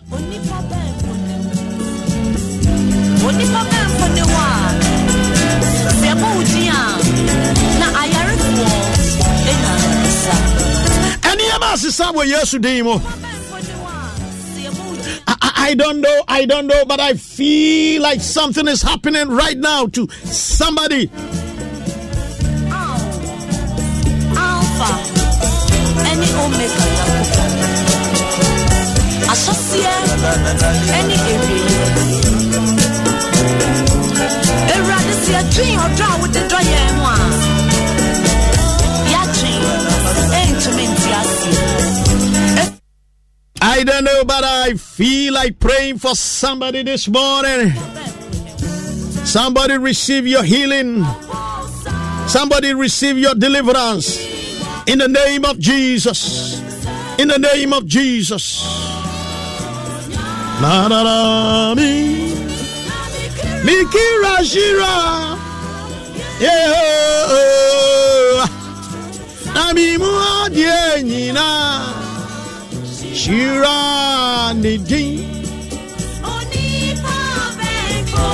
S5: onipa bɛnfo ne wɔ a sɛ ɛbɔ wo din a na ayarefoɔ
S2: Yéṣu dín mu.
S5: din
S2: I, don't know, I don't know, but I feel like something is happening right now to somebody.
S5: Alpha ɛne omega
S2: I don't know, but I feel like praying for somebody this morning. Somebody receive your healing. Somebody receive your deliverance. In the name of Jesus. In the name of Jesus. La la mi. Yeah. Oh, oh. Adie nyina. Shira Nidin.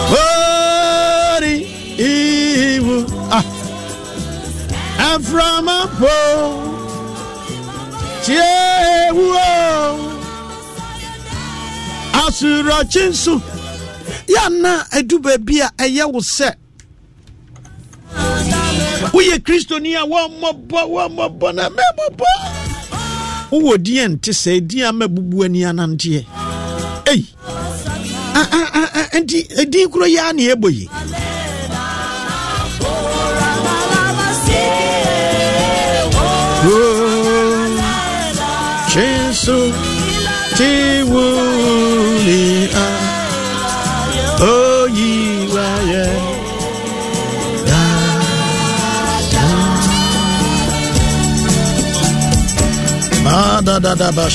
S2: Body evil. Ah. And from a bow. Asurakye nso yɛana adu baabi a ɛyɛ wo sɛ woyɛ kristoni a wɔmmɔbɔ wɔmmɔbɔ na mɛbɔbɔ wowɔ diɛ nte sɛ din ama bubu ani ananteɛ. Ei! Nti eh, din korɔ yi a ne ɛbɔ yi? Da da da ba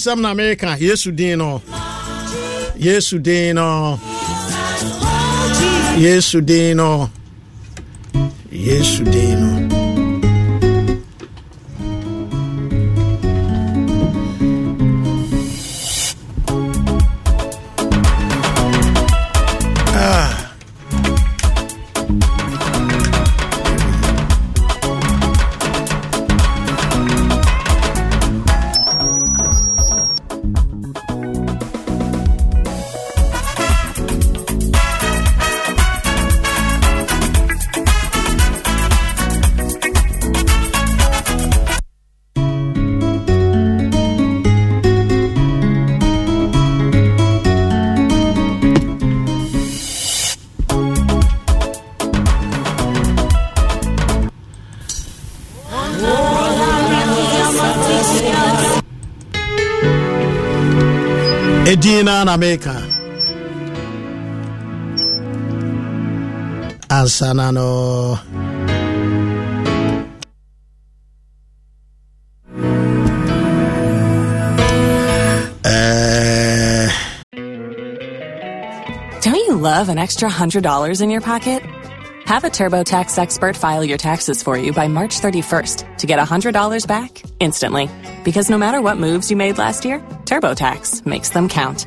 S2: asɛm na meka yesu din no. Yesu din no. Yesu din no. Yesu din Eh,
S3: Don't you love an extra $100 in your pocket? Have a TurboTax expert file your taxes for you by March 31st to get $100 back instantly. Because no matter what moves you made last year, TurboTax makes them count.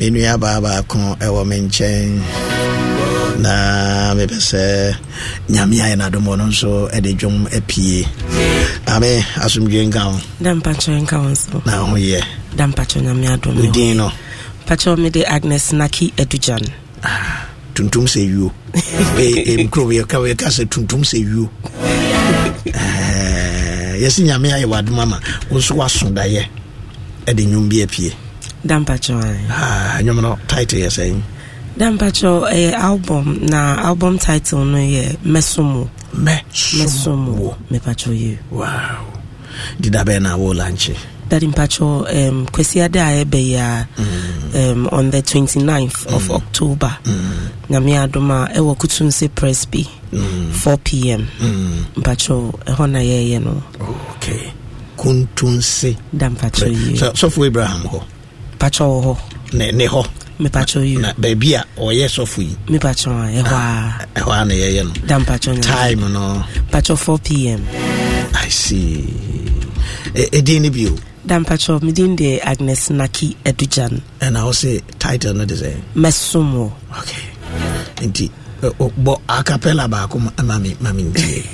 S2: Me nua baa baako ɛwɔ me nkyɛn na mepɛ sɛ nyame ayɛ n'adom no nso ɛde dwom apie ame asomdwe nka
S6: wo nso
S2: na ho yɛ
S6: da mpakyɛ nyame adom
S2: wodin no
S6: mpakyɛ mede agnes naki adugyan
S2: tuntum sɛ yuo mkuro yɛka sɛ tuntum sɛ yuo Eh, yɛsɛ nyame ayɛ w'adom ama wo nso woaso daeɛ ɛde nnwom bi apie
S6: dampatwɛnwom
S2: ah, no title yɛ sɛn
S6: dampatwɛ ɛyɛ eh, album na album title no yɛ mɛsomo
S2: mɛsomo
S6: mepatwɛ yi
S2: wow. Dida bɛɛ na wo lankye
S6: that impatwɛ um, kwasiade a ɛbɛyɛ a mm. um, on the 29th mm. of october. Mm. nyame adom a ɛwɔ kutunse press bi mm. 4 pm mm. mpatwɛ ɛhɔ na yɛyɛ no.
S2: Okay. Kuntunse
S6: dampatwɛ
S2: so sɔfo abraham hɔ
S6: mpakyɛ wɔ hɔ.
S2: Ne ne hɔ.
S6: Mepakyɛ yi
S2: na baabi a ɔyɛ sɔfo yi.
S6: Mepakyɛ a ɛhɔ a
S2: ɛhɔ a na yɛyɛ no.
S6: Da mpakyɛ nyame
S2: time no.
S6: Mpakyɛ 4 pm
S2: i see. Ɛdin no bio?
S6: Da mpakyɛ medin de agnes naki adugyan
S2: ɛna wo se title no de sɛ?
S6: Mɛsom wɔ
S2: okay nti bɔ acapella baako ma- ma me ma me ntie.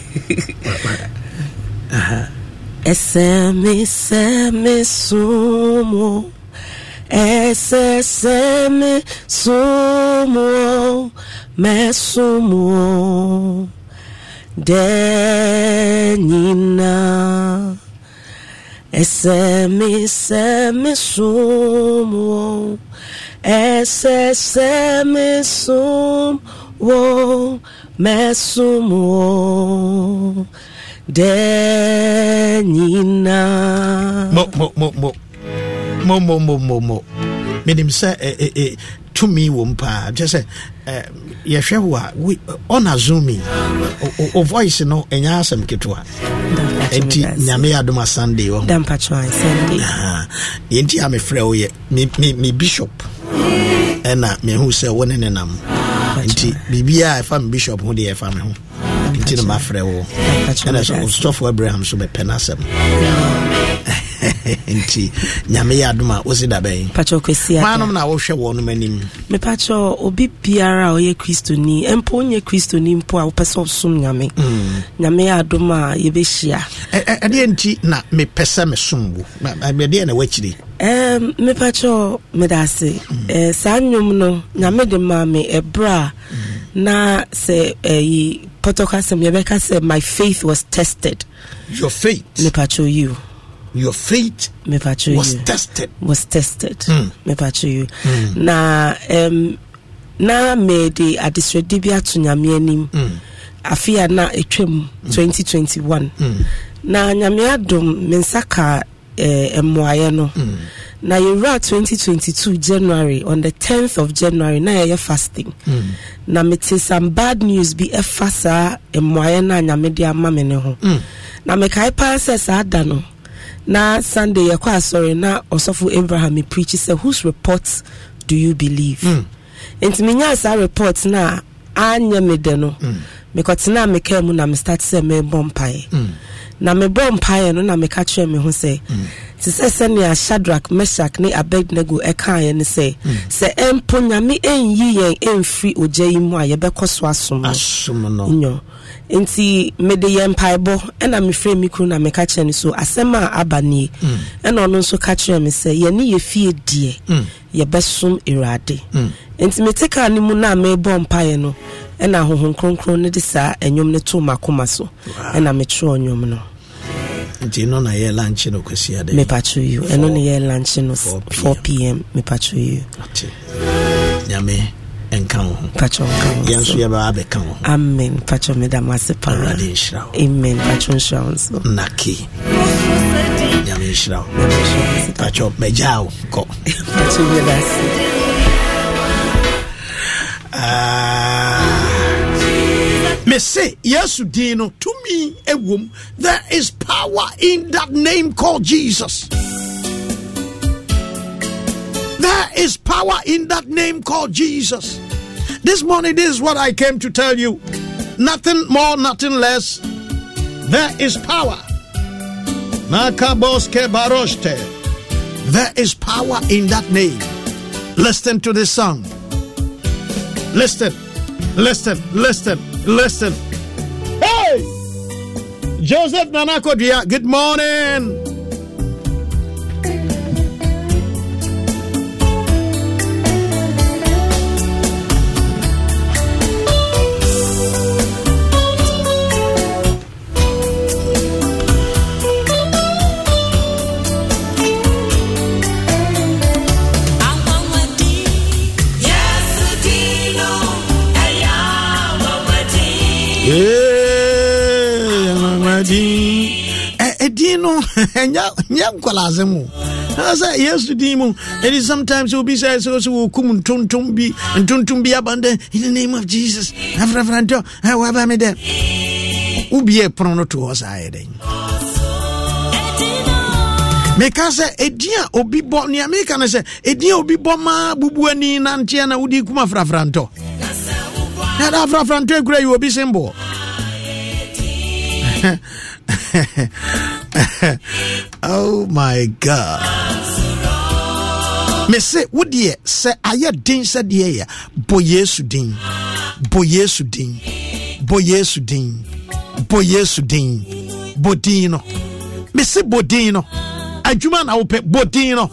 S6: Ɛsɛ me sɛ me som ẹsẹsẹ mi súnmọ́ mẹ́súnmọ́ dẹ́yìnà ẹsẹ mi sẹ mi súnmọ́ ẹsẹsẹ mi súnmọ́ mẹ́súnmọ́ dẹ́yìnà.
S2: mo mo mo mo mo mo mo mo mo. Menim sɛ ɛ- ɛ- ɛ, tumi wɔ m paa. Kyɛ sɛ yɛhwɛ wo a ɔnazomi o voice no ɛnyɛ asɛm ketewa. Ɛnti nyame yɛ adom a sunday wɔ ho.
S6: Da mpatwa sunday.
S2: Ah, deɛ nti a mefrɛ wo yɛ me bishop. Ɛna mehu sɛ wo ne ne nam. Nti biribiaa ɛfa me bishop ho deɛ ɛfa me ho nti no mafrɛ wo. Ɛna sɛ ɔsɔfo abraham so bɛpɛ no. Asɛm nti nyame yɛ adom a wosi da
S6: kwasi
S2: maanom na wohwɛ wɔnom anim.
S6: Mepatwa obi biara a ɔyɛ kristoni mpo wonyɛ kristoni mpo a wopɛ sɛ ɔsom nyame. Nyame yɛ adom a yɛbɛhyia.
S2: Ɛdeɛ nti na mepɛ sɛ mesom wo? Na- na- ɛdeɛ na wakyiri
S6: um, mepatwa mede ase. Eh, saa nnwom no nyame de maa me ɛberɛ a na sɛ pɔtɔkɔ asɛm yɛbɛka sɛ my faith was tested.
S2: Your faith
S6: mepatwa you.
S2: Your faith
S6: mepatwa
S2: was
S6: you.
S2: tested.
S6: Was tested.
S2: Mm.
S6: mepatwa you. Na um, na mede adesrɛde bi ato nyame anim afe a na ɛtwa mu 2021 na nyame adom me nsa ka eh, mmoayɛ no na yɛwura 2022 january on the 10th of january na yɛyɛ fasting. Na mete some bad news bi ɛfa saa mmoayɛ no a nyame de ama me ne ho. Na mekae paa sɛ saa da no na sunday yɛkɔ asɔre na ɔsɔfo abraham preach sɛ whose report do you believe? Nti menyaa saa report no a anyɛ me dɛ no. Mekɔtena a mekaa mu na mestart sɛ mebɔ mpaeɛ na mebɔ mpaeɛ no na meka kyerɛ me ho sɛ te sɛ sɛnea shadrach meshak ne abednego ɛkaeɛ no sɛ sɛ ɛmpo nyame ɛnyi yɛn ɛmfiri ogya yi mu a yɛbɛkɔ so asom no. Nti mede yɛ mpaebɔ ɛna mefrɛ me kuru na meka kyerɛ no so asɛm a aba nie. Ɛna ɔno nso ka kyerɛ me sɛ yɛne yɛ fie deɛ yɛbɛsom awurade. Nti mete kaa no mu no a mebɔ mpaeɛ no ɛna ahohom kronkron no de saa ɛnwom no to makoma so. Ɛna metwerɛ nnwom no.
S2: Nti no na yɛ lanche no kwasi ade?
S6: Mepatwo yi ɛno ne yɛ lanche no
S2: 4
S6: 4 pm mepatwo yi
S2: nyame ɛnka wo ho.
S6: Patwo nka wo
S2: yɛn nso
S6: so.
S2: yɛbɛba abɛka wo ho.
S6: Amen. Patwo meda mo ase paa.
S2: Awurade nhyira wo.
S6: Amen. Patwo nhyira wo nso.
S2: Nake nyame nhyira wo. Patwɛ magyaa wo kɔ.
S6: Patwo meda ase.
S2: Me se yesu din no tumi ɛwom there is power in that name called jesus. There is power in that name called jesus. This morning this is what i came to tell you. Nothing more nothing less. There is power. There is power in that name. Listen to this song. Listen, listen, listen, listen. Hey! Joseph Nanakodia, good morning. Ɛnyɛ nkwalaasɛm o sɛ yesu din mu it is sometimes obi sɛ sɛ sɛ wɔkum ntontom bi ntontom bi abandɛ in the name of jesus. Afrafrantɔ waba me dɛ wobie pono no to hɔ saa yɛ dɛn. Meka sɛ ɛdin a obi bɔ nea meka no sɛ ɛdin a obi bɔ maa bubu ani nanteɛ na wode kum afrafrantɔ ɛda afrafrantɔ akura yi obi semboɔ oh my god. Me se wodeɛ sɛ ayɛ den sɛ deɛ yɛ bɔ yesu din. Bɔ yesu din. Bɔ yesu din. Bɔ yesu din. Bɔ din no. Me se bɔ din no. Adwuma na wopɛ bɔ din no.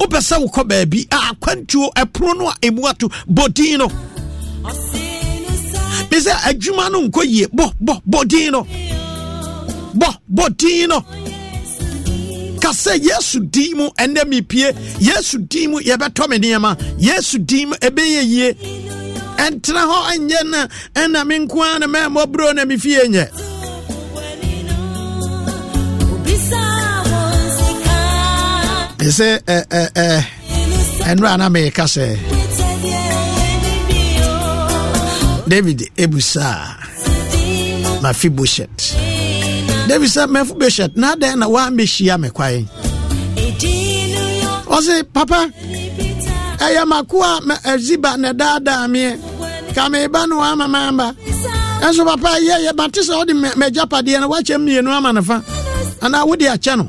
S2: Wopɛ sɛ wokɔ baabi a akwantuo ɛpono no a ɛmu ato bɔ din no. Me sɛ adwuma no nkɔ yie bɔ bɔ bɔ din no bɔ bɔ din no. Ka yesu din mu ɛnɛ mepie yesu din mu yɛbɛtɔ me nneɛma. Yesu din mu ɛbɛyɛ yie. Ɛntena hɔ ɛnyɛ na ɛna me nko a na mɛmmɔborɔ na mefie nyɛ. Me sɛ ɛ- ɛ- ɛ, ɛnora na meyɛka sɛ david ebusaa mafiboshet david sɛ mafiboshet na adɛn na woambɛhyia me kwae ɔse papa? Ɛyɛ mako a aziba ne daadaa meɛ ka meba no waama maamba ɛnso papa yɛyɛ mate sɛ wode ma- magyapadeɛ no woakyɛ mmienu ama no fa anaa wode akyɛ no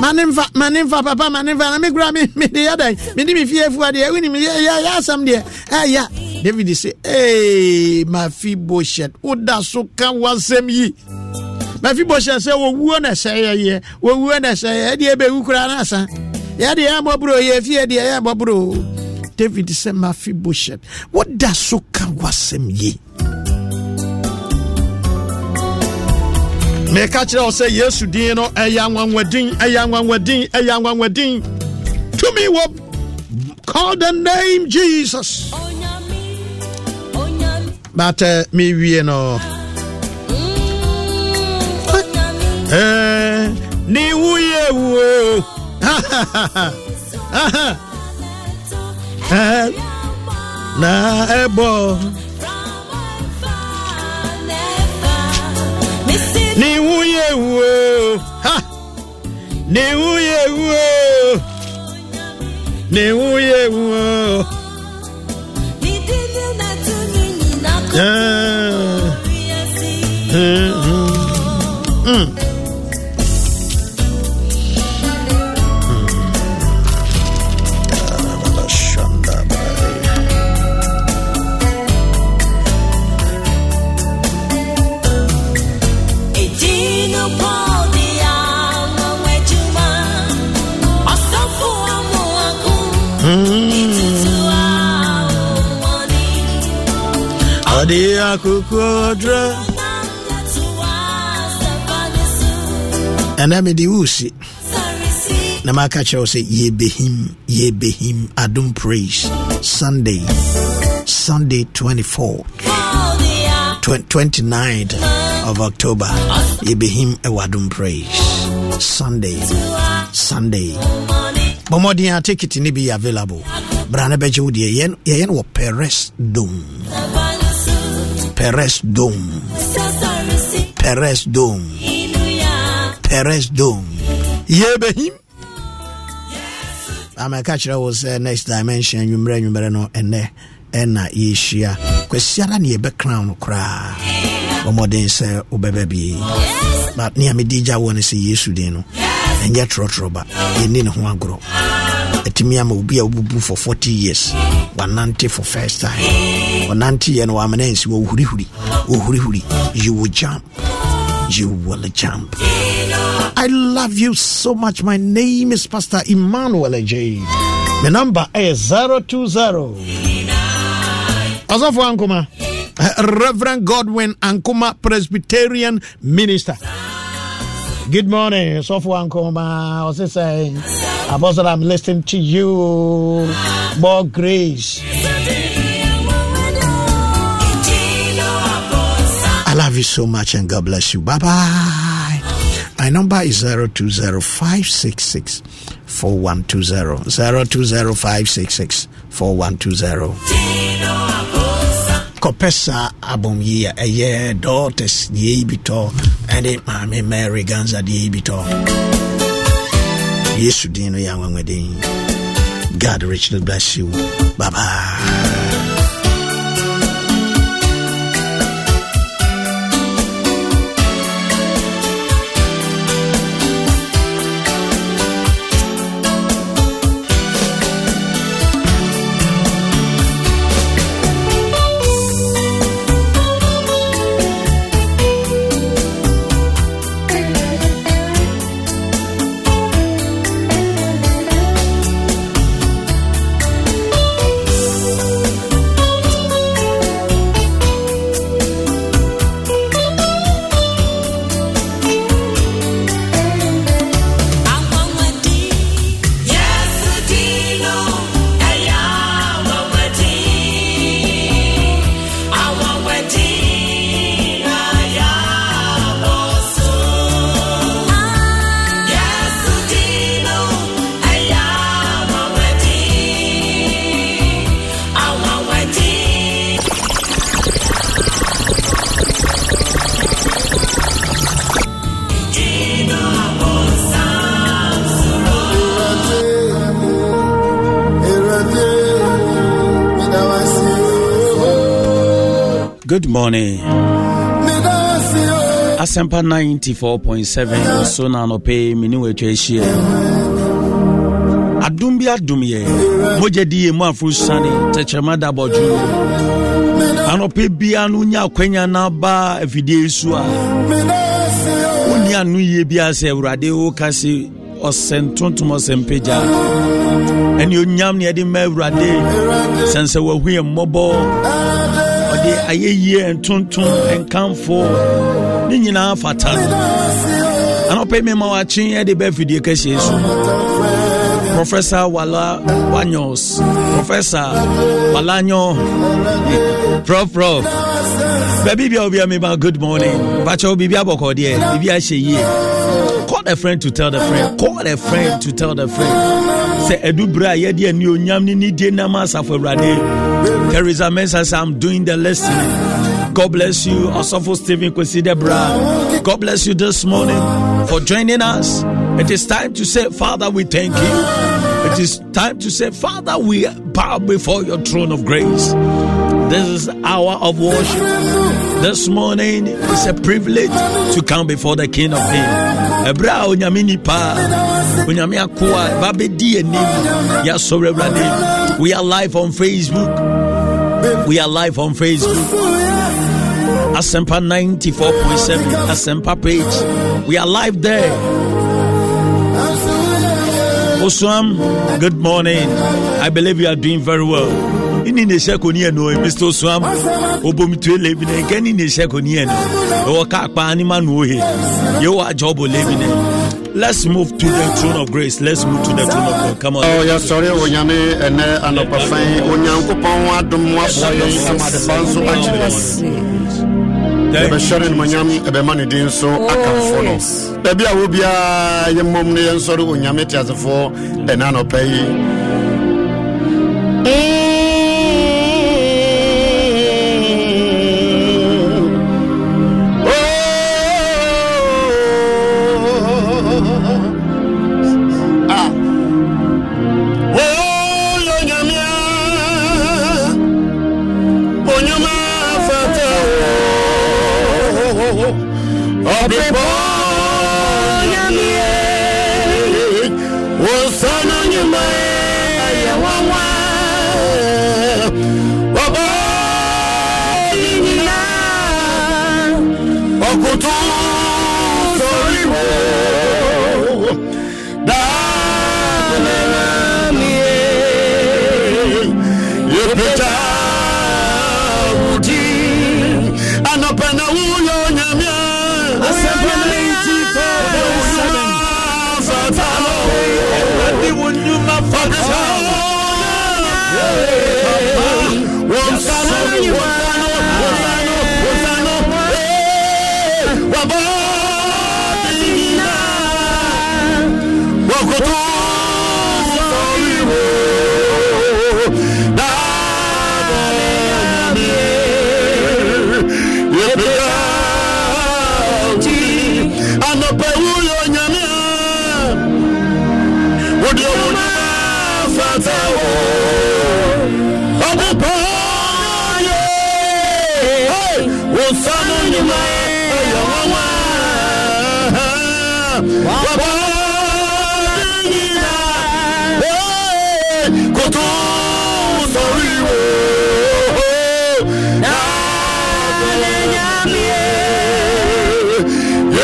S2: mane mfa mane mfa papa mane mfa na me kura me mede yɛ dan mede me fie afua deɛ wonim yɛ asɛm deɛ ɛya david sɛ ee mafiboshet woda so ka wasɛm yi mafiboshet sɛ wɔwuo na ɛsɛ yɛyɛ wɔwuo na ɛsɛ yɛ ɛdeɛ bɛwu koraa no asa. Yɛde yɛ mmɔborɔ yɛ fie deɛ yɛ mmɔborɔ david sɛ mafiboshet woda so ka wasɛm yi. Meka kyerɛ wo sɛ yesu din no ɛyɛ anwanwadin ɛyɛ anwanwadin ɛyɛ anwanwadin tumi wɔ call the name jesus. But uh, mewie no ni wuye wo na ẹbọ ni wuye wo ni wuye wo ni wuye wo. Yeah. Mm-hmm. Mm. Ade akoko ọdrọ. Ɛnna mi de wusi. Na ma aka kyerɛw sɛ yebehim yebehim adum praise Sunday Sunday 24, 29 of nine of October yebehim ɛwɔ e adum praise Sunday Sunday. Bɔmmɔden a tikiti ne bi yɛ available. Bra ne bɛgye wo deɛ yɛn yɛn wɔ Perez dome peres dome. Peres dome. Peres dome. Yɛbɛhim amɛka kyerɛ wo sɛ next dimension nwummerɛ nwummerɛ no ɛnɛ ɛna yɛhyia. Kwasiara ne yɛbɛkra no koraa. Bɔmmɔden sɛ wobɛbɛ bie but ne a mede gya wɔ no sɛ yesu din no ɛnyɛ torɔtorɔ ba. Yɛnni ne ho agorɔ. Atumi ama obi a wobubu for 40 years wanante for first time ɔnanteɛ no wamana nsi wɔhurihuri wɔhurihuri you will jump you will jump I love you so much. My name is Pastor Emmanuel J. My number is 020. Asafo Ankuma, Reverend Godwin Ankuma, Presbyterian Minister. Good morning, Asafo Ankuma. What's it saying? Apostle, I'm listening to you. More grace. Love you so much and God bless you. Bye bye. My number is 020566 4120. 020566 4120. kɔpɛ saa abom yi a ɛyɛ daughters deɛ yi bi tɔ ɛne maame mary ghansah deɛ yi bi tɔ yesu din no yɛ god richly bless you bye bye
S7: Good morning. Asempa 94.7 so na anɔpɛ mene watwa ahyia adom bi adom yɛ mogya di yɛ mu aforo sane tɛkyerɛma da bɔdwo anɔpɛ bia no wonya akwanya na afidie so a wonni ano yie bia sɛ awurade woka se ɔsɛ ntontom ɔsɛ mpagya ɛne onyam ne yɛde ma awurade sɛn sɛ wahu yɛ mmɔbɔ ɔde ayɛyie ntontom nkamfo ne nyinaa fata no anɔpɛ mema wakye ɛde bɛ afidie kɛseɛ so Professor Wala Wanyos, Professor Walanyo, Prof Prof. Baby, be obi me ba good morning. Bacha obi bia boko de, bibi a hye yie. Call a friend to tell the friend. Call a friend to tell the friend. Sɛ ɛdu bere a yɛde ani onyam ne nidie nam asafo Teresa Mensah sɛ I'm doing the lesson. God bless you, Osofo Stephen Kwesi Debra. God bless you this morning for joining us. It is time to say, Father, we thank you. It is time to say, Father, we bow before your throne of grace. This is hour of worship. This morning is a privilege to come before the King of Kings. Ebra onyame nipa, onyame akoa, ba bedi anim, ya We are live on Facebook. We are live on Facebook. Asempa 94.7 Asempa page. We are live there. Oswam, good morning. I believe you are doing very well. Ini ne hyɛ kɔni ɛno Mr. Oswam obomitue lebi ne nka ni ne hyɛ kɔni ɛno ɛwɔ kaa kpaa ne no ne Let's move to the throne of grace. Let's move to the throne of God. Come on.
S8: Oh, yes, sorry, Onyame, and Anopafan, Onyankopɔn adom aboa yɛn ama ade pa nso akyerɛ yɛn. yɛbɛhyɛre nomonyam ɛbɛma ne din so akamfo oh, no baabi a wɔ biara yɛmmom no yɛnsɔre onyame teasefoɔ ɛna anɔpa yi eh, Ọbịbọ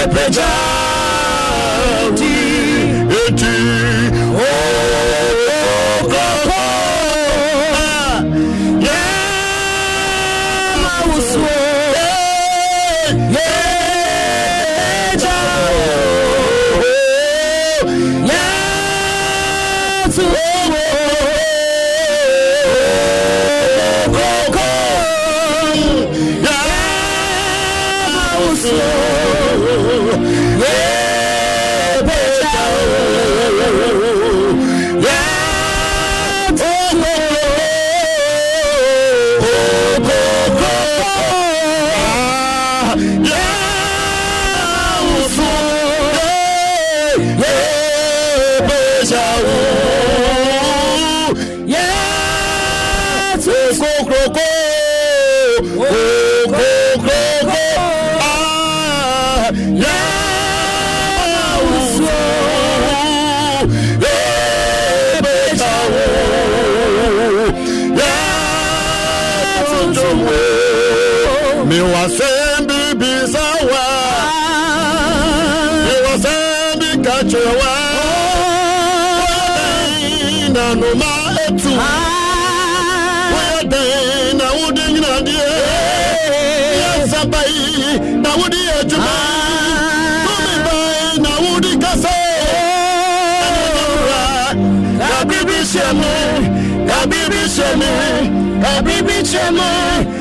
S8: Yẹ̀pẹ̀já Kabibi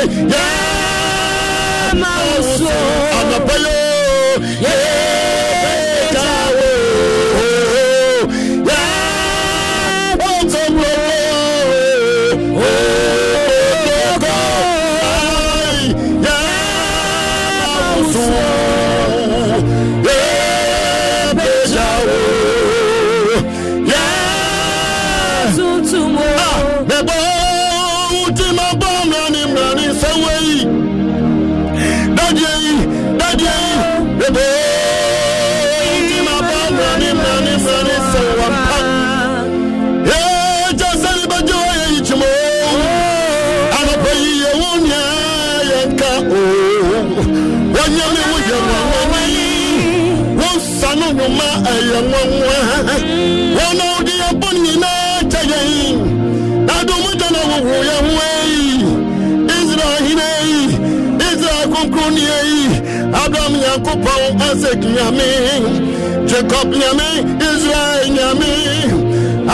S8: Abraham ọbọw ẹsẹk nyame jacob nyame israel nyame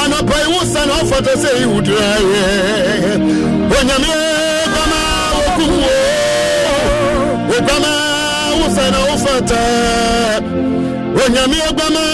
S8: anapa iwu sa na ọfọta sẹ iwu dira yẹ onyame oh, bama woku wo obama wusa na bama.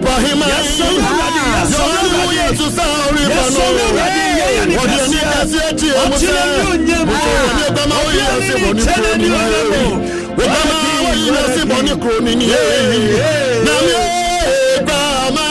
S8: Ibrahim yóò tún sá orí ìbànú òdì ẹni ẹsẹ ẹtì ẹmúsẹ òdì ẹgbẹmọ òyìn ẹsẹ bọ ní kúrò ní ẹyẹ ẹgbẹmọ
S7: òyìn ẹsẹ bọ ní kúrò
S6: ní
S7: ẹyẹ nàmi ẹgbẹmọ.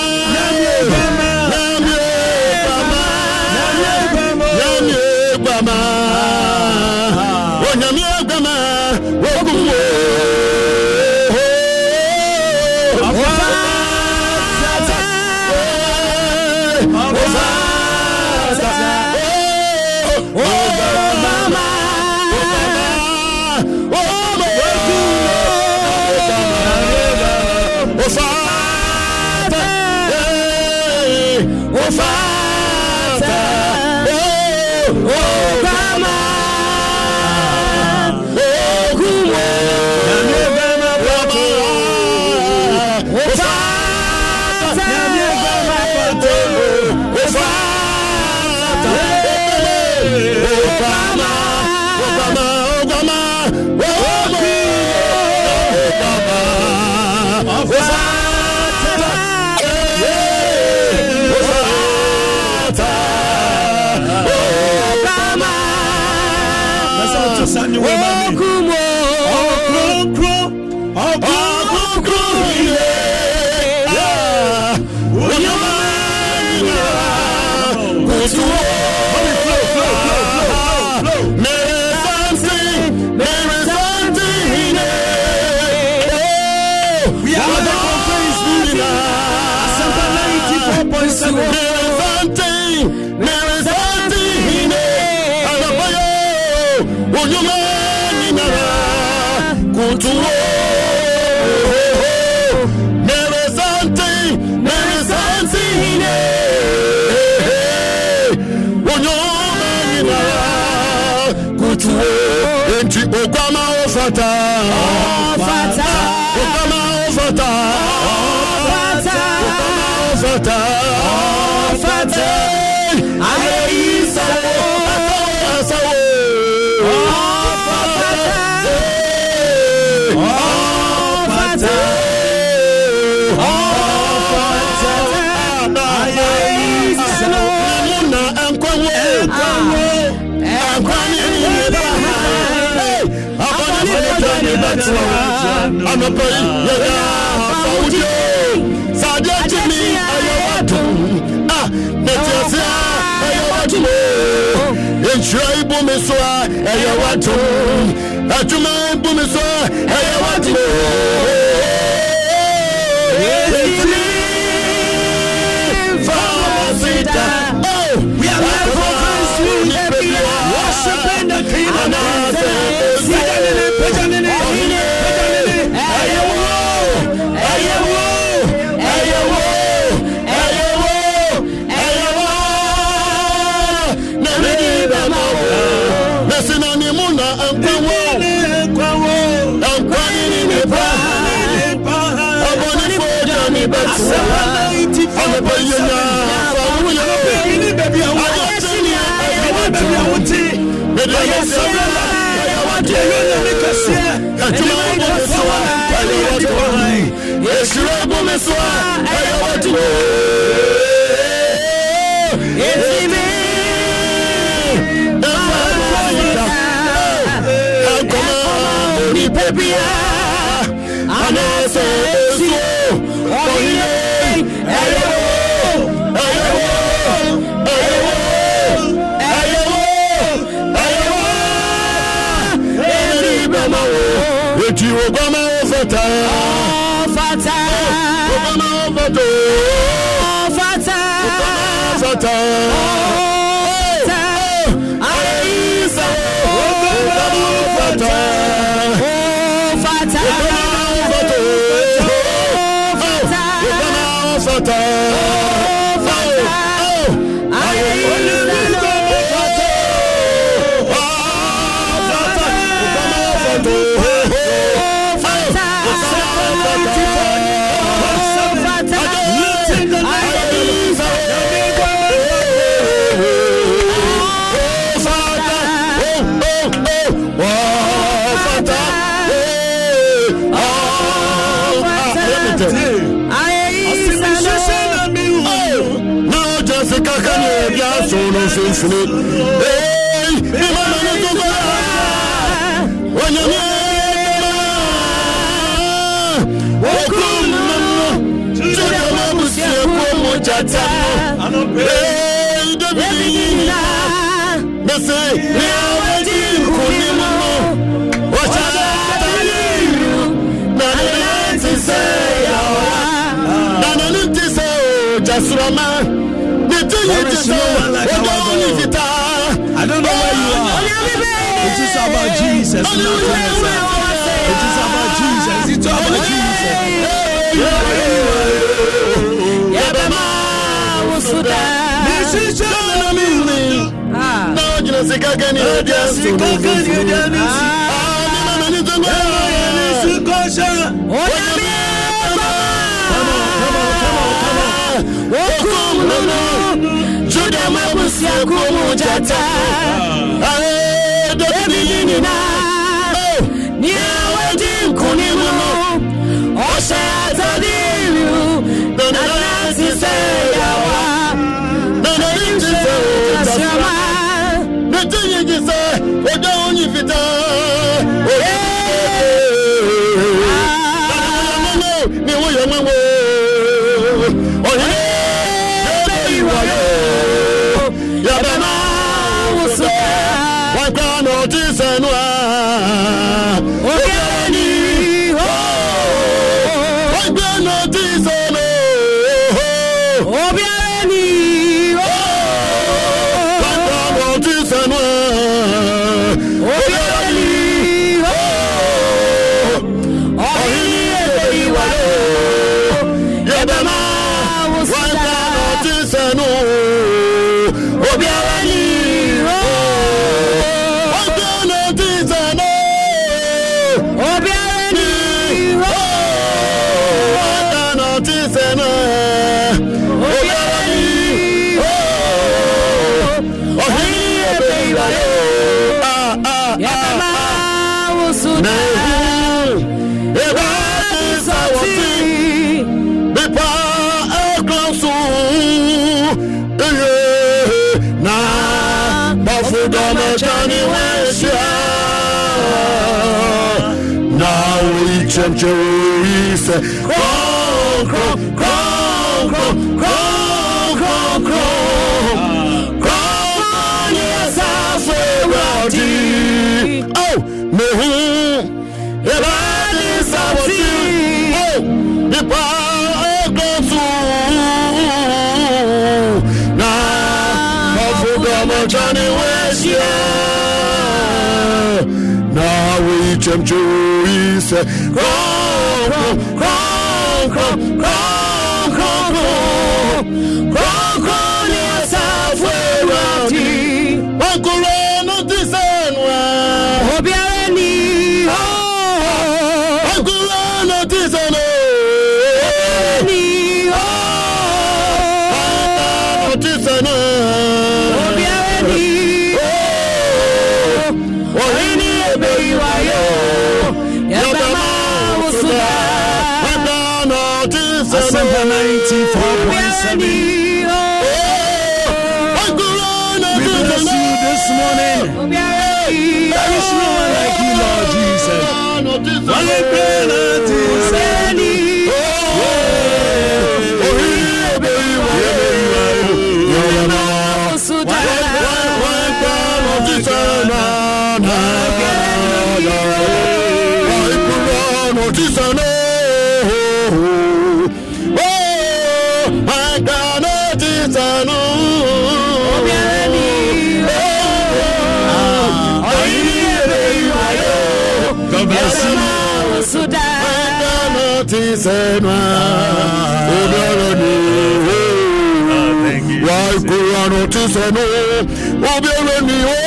S8: Onyama nyinaa kutu wo. Mere santi, santi hine. Okwama ofata. So a ẹyẹ wà dùn ẹdwuma ibu mi so a ẹyẹ wà dùn o. Ètí fáwọ́sídà.
S7: We are live from Christ Street. Worshiping the King of Kings.
S8: Ọlọ́pàá. Ọ̀yẹ́ Fẹ̀tà. mfini ei imana netokola wanyame okumano jogama busieko mojatamo ei davidiyina bese neawadi kunimano wacadataliru nanenantiseyawra nanenantiseo jasurama lift it up. Oh, don't lift.
S7: I don't know where you are. It is about Jesus. It is about Jesus. It's about Jesus.
S8: sikakani odia sikakani odia misi. Ọ̀nà mẹ́rin tó gbọ́dọ̀. Ẹ̀rọ yẹn ni sikọ́ṣà. Ó yà
S6: mí.
S8: Wokum nono. Juda ma busia ko mo jata. Aye, David ni na.
S6: Ni awedi nkunimu
S8: oyi kyɛmkyɛm ti sẹ́nu. obìnrin ni ó.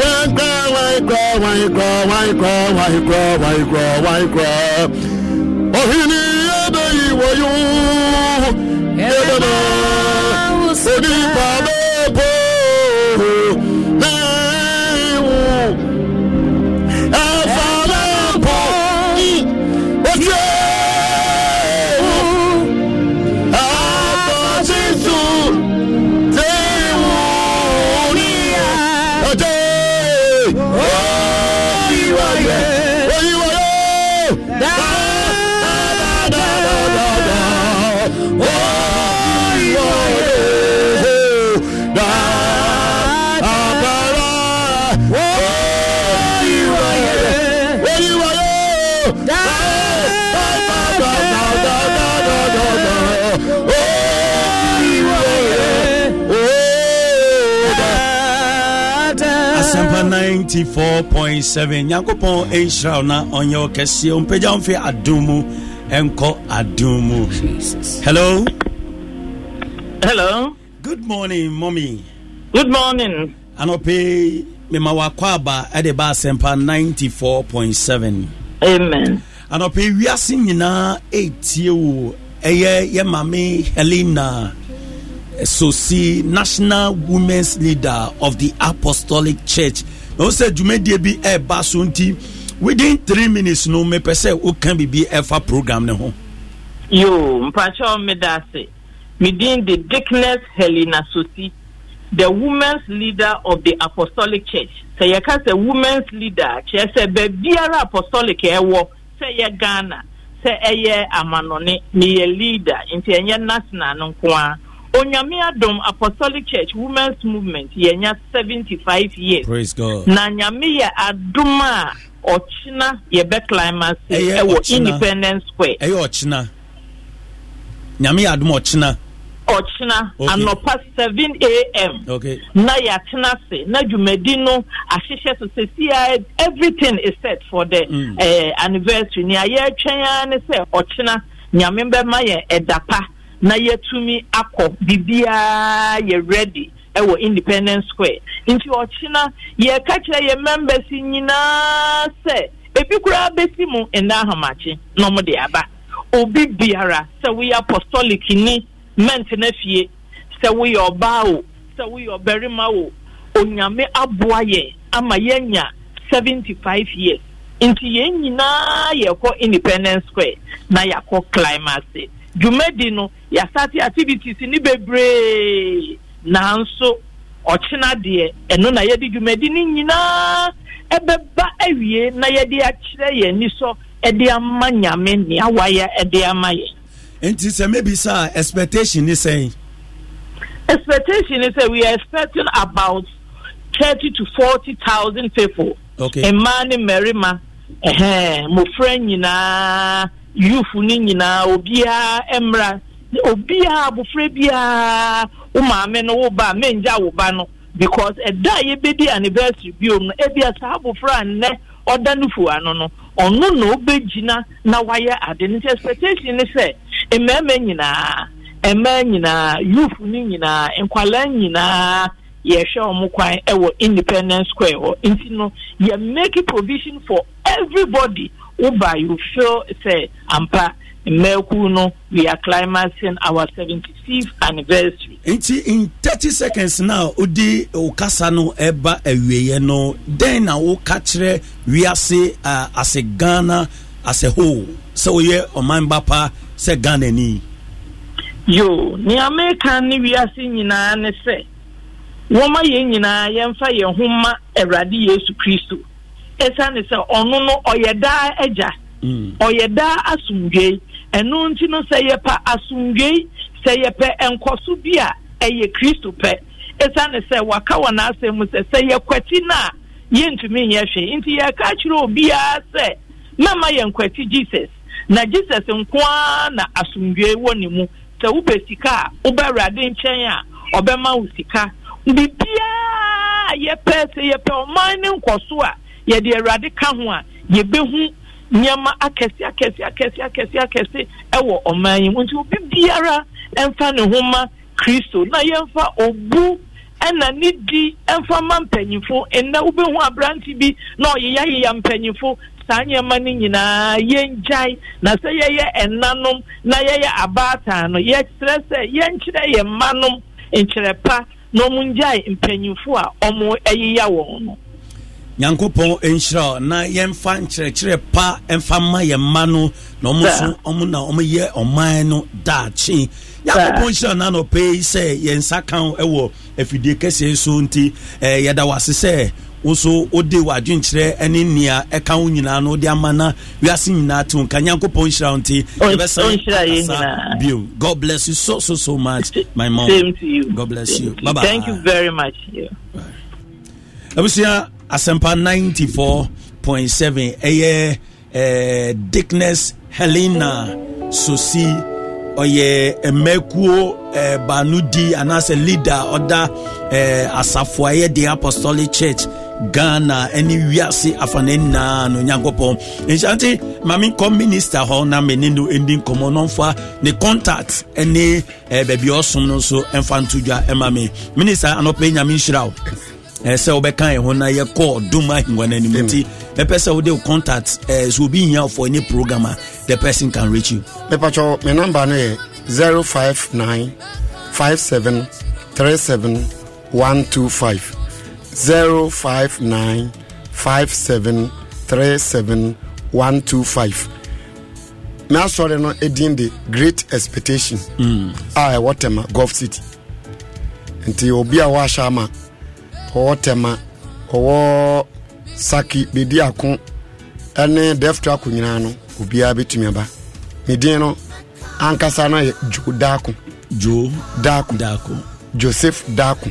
S8: wẹ́ńkà wáìkọ́ wáìkọ́ wáìkọ́ wáìkọ́ wáìkọ́ wáìkọ́. ọ̀hìnì ẹ̀bẹ̀
S7: 94.7 nyankopɔn ɛnhyira wo na ɔnyɛ wo kɛseɛ. Ɔmpagya wo mfe adom mu ɛnkɔ adom mu. Hello?
S9: Hello.
S7: good morning mommy.
S9: Good morning.
S7: anɔpe mema wakɔ aba ɛde ba asɛmpa 94.7
S9: Amen.
S7: anɔpe wiase nyinaa ɛtie wo. Ɛyɛ yɛ mame helena sosi national women's leader of the apostolic church na wo sɛ dwumadie bi ɛɛba so nti within three minutes no mepɛ sɛ woka biribi ɛfa program ne ho
S9: Yo, mpakyɛw meda ase. Medin de Dickness Helena Sosi, the women's leader of the apostolic church. Sɛ yɛka sɛ women's leader kyerɛ sɛ baabiara apostolic ɛwɔ sɛ ɛyɛ Ghana sɛ ɛyɛ amanɔne meyɛ leader nti ɛnyɛ national no nko a onyame adom apostolic church women's movement yɛnya 75 years.
S2: Praise god.
S9: Na nyame yɛ adom a ɔkyena yɛbɛ climax ɛwɔ
S2: ɔkyena.
S9: independence square.
S2: Ɛyɛ ɔkyena. Nyame yɛ adom ɔkyena.
S9: Ɔkyena
S2: Okay.
S9: anɔpa 7 am
S2: okay.
S9: Na yɛatena ase. Na dwumadi no ahyehyɛ so sɛsia everything is set for the
S2: Mm.
S9: eh, anniversary. Nea yɛretwɛn ara ne sɛ ɔkyena nyame bɛma yɛn ɛda pa na yɛatumi akɔ biribiara yɛ ready ɛwɔ independence square. Nti ɔkyena yɛka kyerɛ yɛ members nyinaa sɛ ebi koraa bɛsi mu nna ahamakye na ɔmo de aba. Obi biara sɛ woyɛ apostolic ni ment na fie. Sɛ woyɛ ɔbaa o sɛ woyɛ ɔbarima o onyame aboa yɛ ama yɛanya 75 years. Nti yɛn nyinaa yɛkɔ independence square na yɛakɔ climax. Dwumadi no yɛasate activities ni bebree nanso ɔkyena deɛ ɛno na yɛde dwumadi no nyinaa ɛbɛba awie na yɛde akyerɛ yɛn ani sɔ ɛde ama nyame nea wayɛ ɛde ama yɛn
S2: nti sɛ mebisa a expectation ne sɛn
S9: expectation is that we are expecting about thirty to forty thousand people.
S2: Okay.
S9: mmaa ne mmarima mmɔfra nyinaa youth ne nyinaa obiara mmra obiara abɔfra biara wo maame no wo ba mengya wo ba no. Because ɛda a yɛbɛdi anniversary bio no ebia saa abɔfra a nnɛ ɔda no ano no ɔno na ɔbɛgyina na wayɛ ade. No nti expectation ne sɛ mmarima nyinaa mmaa nyinaa youth ne nyinaa nkwalaa nyinaa yɛhwɛ wɔn kwan wɔ independence square hɔ. Nti no yɛ make provision for everybody woba you feel sɛ ampa mmaaku no we are climaxing our seventy fifth anniversary.
S2: nti in thirty seconds na odi o kasa no ɛba awieɛ no den na woka kyerɛ wiase uh, ase ghana as a whole. Sɛ woyɛ ɔman ba pa sɛ ghana ni.
S9: Yo nea meka ne wiase nyinaa ne sɛ wɔma yɛn nyinaa yɛmfa yɛn ho ma awurade yesu kristo ɛsiane sɛ ɔno no ɔyɛ daa agya. Ɔyɛ daa asomdwei. Ɛno nti no sɛ yɛpɛ asomdwei sɛ yɛpɛ nkɔso bi a ɛyɛ kristo pɛ. Ɛsiane sɛ waka wɔ n'asɛm mu sɛ sɛ yɛkwati no a yɛntumi nyɛ hwee. Nti yɛka kyerɛ obiara sɛ mɛma yɛnkwati jesus. Na jesus nko ara na asomdwee wɔ ne mu. Sɛ wopɛ sika a wobɛ awurade nkyɛn a ɔbɛma wo sika. Biribiaa yɛpɛ sɛ yɛpɛ ɔman ne nkɔso a yɛde awurade ka ho a yɛbɛhu nneɛma akɛse akɛse akɛse akɛse akɛse ɛwɔ ɔman yi mu. Nti obi biara ɛmfa ne ho ma kristo. Na yɛmfa obu ɛna ne di ɛmfa ma mpanyinfo ɛnna wobɛhu aberante bi na ɔyeyɛ ayeyɛ mpanyinfo saa nneɛma no nyinaa yɛngyae. Na sɛ yɛyɛ ɛnanom na yɛyɛ abaatan no yɛkyerɛ sɛ yɛnkyerɛ yɛn mmanom nkyerɛ pa na ɔmo ngyae mpanyinfo a ɔmo ɛyeya wɔn no
S2: nyankopɔn nhyira na yɛmfa nkyerɛkyerɛ pa ɛmfa ma yɛ mma no na ɔmo so ɔmo na ɔmo yɛ ɔman no daakye. Nyankopɔn nhyira na na ɔpɛ yi sɛ yɛn nsa ka wo ɛwɔ afidie kɛseɛ so nti eh, yɛda wo ase sɛ wo so wode w'adwenkyerɛ ne nea ɛka wo nyinaa no wode ama na wiase nyinaa te wo. Nka nyankopɔn nhyira wo nti
S9: nyinaa.
S2: bio. God bless you so so so much my mom.
S9: Same to you.
S2: God bless
S9: Same
S2: you.
S9: to
S2: bye bye
S9: thank you very much yeah.
S2: abusua asɛmpa 94.7 ɛyɛ eh, dickness helena sosi. Ɔyɛ mmakuo eh, baanu di anaasɛ leader ɔda eh, asafo a ɛyɛ the apostolic church ghana. Ɛne wiase afana nyinaa no onyankopɔn nhyia nti mame kɔ minister hɔ na mene no ɛndi nkɔmmɔ no ne contact ɛne eh, baabi ɔsom no nso ɛmfa nto ɛma me minister anɔpɛ nyame nhyira wo eh, sɛ wobɛka yɛ ho na yɛkɔ dom ahengua no anim. Nti mɛpɛ sɛ wode wo contact eh, sɛ obi hia for any program a the person can reach you.
S10: Mepatwɛ me number no yɛ 059 57 37 125 059 57 37 125 me asɔre no ɛdin de great expectation a ɛwɔ tɛma gulf city. Nti obi a wɔahyɛ ama ɔwɔ tɛma ɔwɔ saki bedi ako ɛne defto ako nyinaa no obiara bɛtumi aba. Medin no ankasa no yɛ joe daako
S2: joe
S10: daako
S2: daako
S10: joseph daako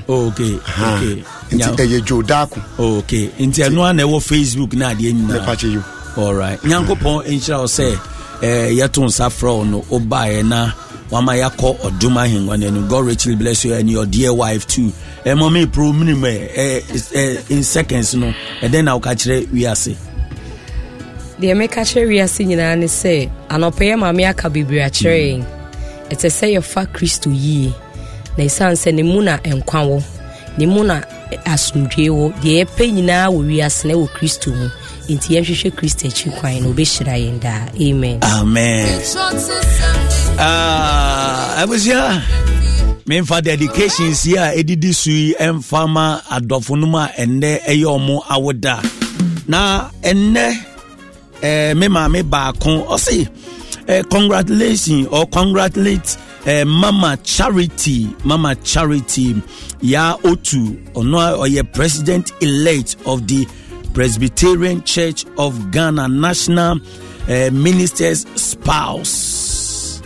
S10: Ha.
S2: okay
S10: nti ɛyɛ joe daako
S2: okay nti ɛno a na ɛwɔ facebook na adeɛ nyinaa.
S10: Mepakye yo
S2: alright. Nyankopɔn nhyira wo sɛ yɛto nsa frɛ wo no wobaeɛ na wama yɛakɔ ɔdom ahengua no anim. God richly bless you and your dear wife too. Eh, mɔme pro minim eh, eh, eh, in seconds no ɛdɛn na woka kyerɛ wiase
S11: deɛ meka kyerɛ wiase nyinaa ne sɛ anɔpɛ yɛ maame aka bebree akyerɛ ɛsɛ sɛ yɛfa kristo yie. Na ɛsiane sɛ ne mu na nkwa wɔ ne mu na asomdwee wɔ deɛ yɛpɛ nyinaa wɔ wiase na ɛwɔ kristo mu. Nti yɛnhwehwɛ kristo akyi kwan na ɔbɛhyira yɛn daa. Amen.
S2: Amen. Ah, abusua memfa dedications yi a ɛdidi so yi ɛmfa ma adɔfo no mu a ɛnnɛ ɛyɛ ɔmo awoda na ɛnnɛ eh, me maame baako ɔse eh, congratulation or congratulate eh, mama charity mama charity ya otu ɔno ɔyɛ president elect of the presbyterian church of ghana national eh, ministers spouse.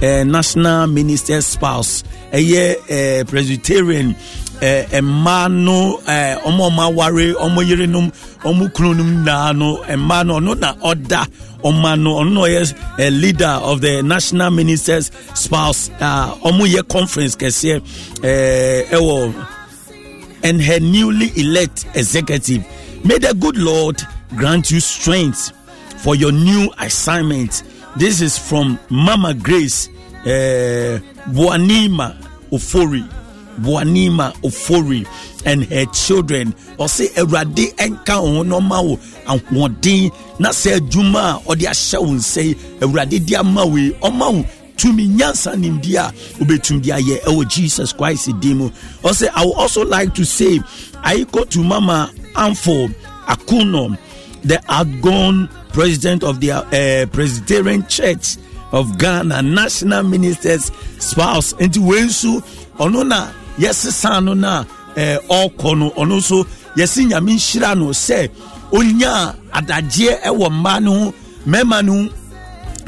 S2: Eh, national Minister's spouse. Ɛyɛ eh, presbyterian eh, mmaa no eh, ɔmo ɔmo aware ɔmo yerenom ɔmo kununom nyinaa no mmaa no ɔno na ɔda ɔma no ɔno na ɔyɛ leader of the national ministers spouse. Uh, ɔmo yɛ conference kɛseɛ ɛwɔ and her newly elect executive. May the good Lord grant you strength for your new assignment. This is from Mama Grace uh, Buanima Ofori. Buanima Ofori and her children. Ɔsɛ Awurade ɛnka wɔn n'ɔma wo ahoɔden na sɛ adwuma a ɔde ahyɛ wo nsa yi Awurade de ama wo yi ɔma wo tumi nyansa nimdeɛ a wobɛtumi de ayɛ ɛwɔ jesus christ din mu ɔsɛ i would also like to say i go to mama amfo akuno the outgone president of the uh, presbyterian church of ghana national ministers spouse. Nti wei nso ɔno na yɛsesa no na eh, ɔkɔ no ɔno yɛsi no sɛ onya adagyeɛ ɛwɔ mmaa no ho mmarima no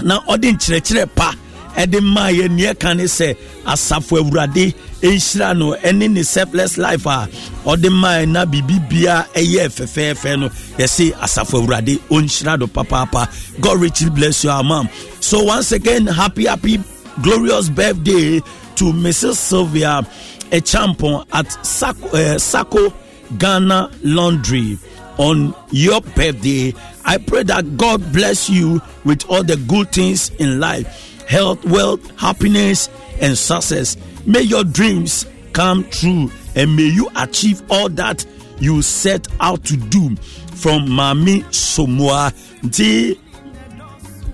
S2: na ɔde pa ɛde maa yɛ nea ɛka ne sɛ asafo awurade nhyira no ɛne ne selfless life a ɔde maa na biribibia ɛyɛ fɛfɛɛfɛ no. Yɛse asafo awurade ɔnhyira do papaapa. God richly bless you mom. So once again happy happy glorious birthday to mrs sylvia echampon at Sako, uh, Sako ghana laundry on your birthday. I pray that God bless you with all the good things in life health, wealth, happiness, and success. May your dreams come true and may you achieve all that you set out to do from Mami Somoa. Nti,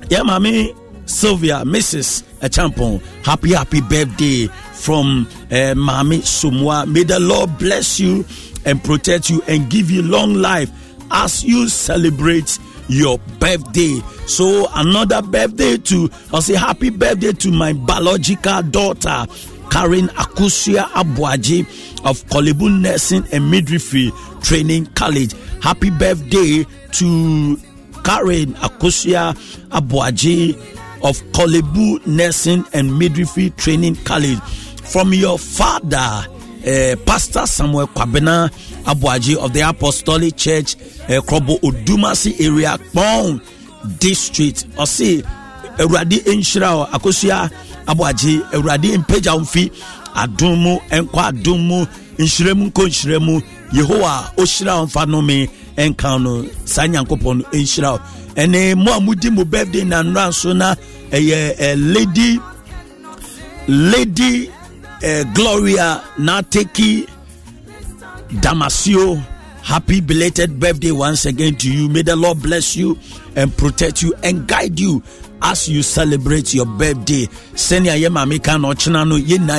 S2: yeah, Mami Sylvia, Mrs. Acheampong, happy, happy birthday from uh, Mami Somoa. May the Lord bless you and protect you and give you long life as you celebrate your birthday. So another birthday to I'll say happy birthday to my biological daughter Karen Akusia Abuaji of Kolebu Nursing and Midwifery Training College. Happy birthday to Karen Akusia Abuaji of Kolebu Nursing and Midwifery Training College. From your father, uh, Pastor Samuel Kwabena Abuaji of the Apostolic Church, uh, Krobo Odumasi area, Kpong District. Ɔsi Awurade nhyira o akosua Abuaji Awurade mpagya mfi adom mu nkɔ adom mu nhyira mu nkɔ nhyira mu Yehowa ohyira mfa nome nka no saa nyankopɔn nhyira ɛne mo a mo birthday na nnora nso na ɛyɛ uh, lady lady uh, Gloria Nateki Damasio. Happy belated birthday once again to you. May the Lord bless you and protect you and guide you as you celebrate your birthday. Senia ye mame ka no chena no ye na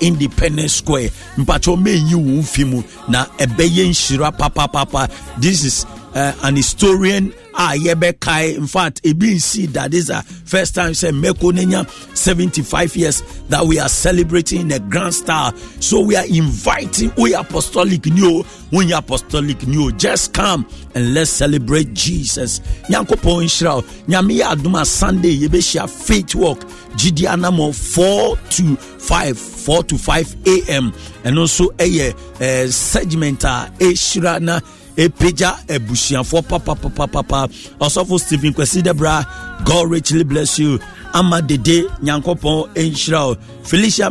S2: Independence Square. Mpacho me mfi na ɛbɛyɛ nhyira papa papa. This is uh, an historian a yɛbɛkae in fact ebi nsi that is a first time sɛ meko nenya 75 years that we are celebrating in a grand style so we are inviting we apostolic new when you apostolic new just come and let's celebrate jesus. Nyankopɔn nhyira wo nyame yɛ adom sunday yɛbɛhyia faith walk gidi anamɔ 4 to 5 4 to 5 am ɛno nso ɛyɛ eh, segment a ɛhyira na epagya abusuafoɔ papapapapa ɔsɔfo stephen kwasi debra god richly bless you. Ama dede nyankopɔn nhyira wo felicia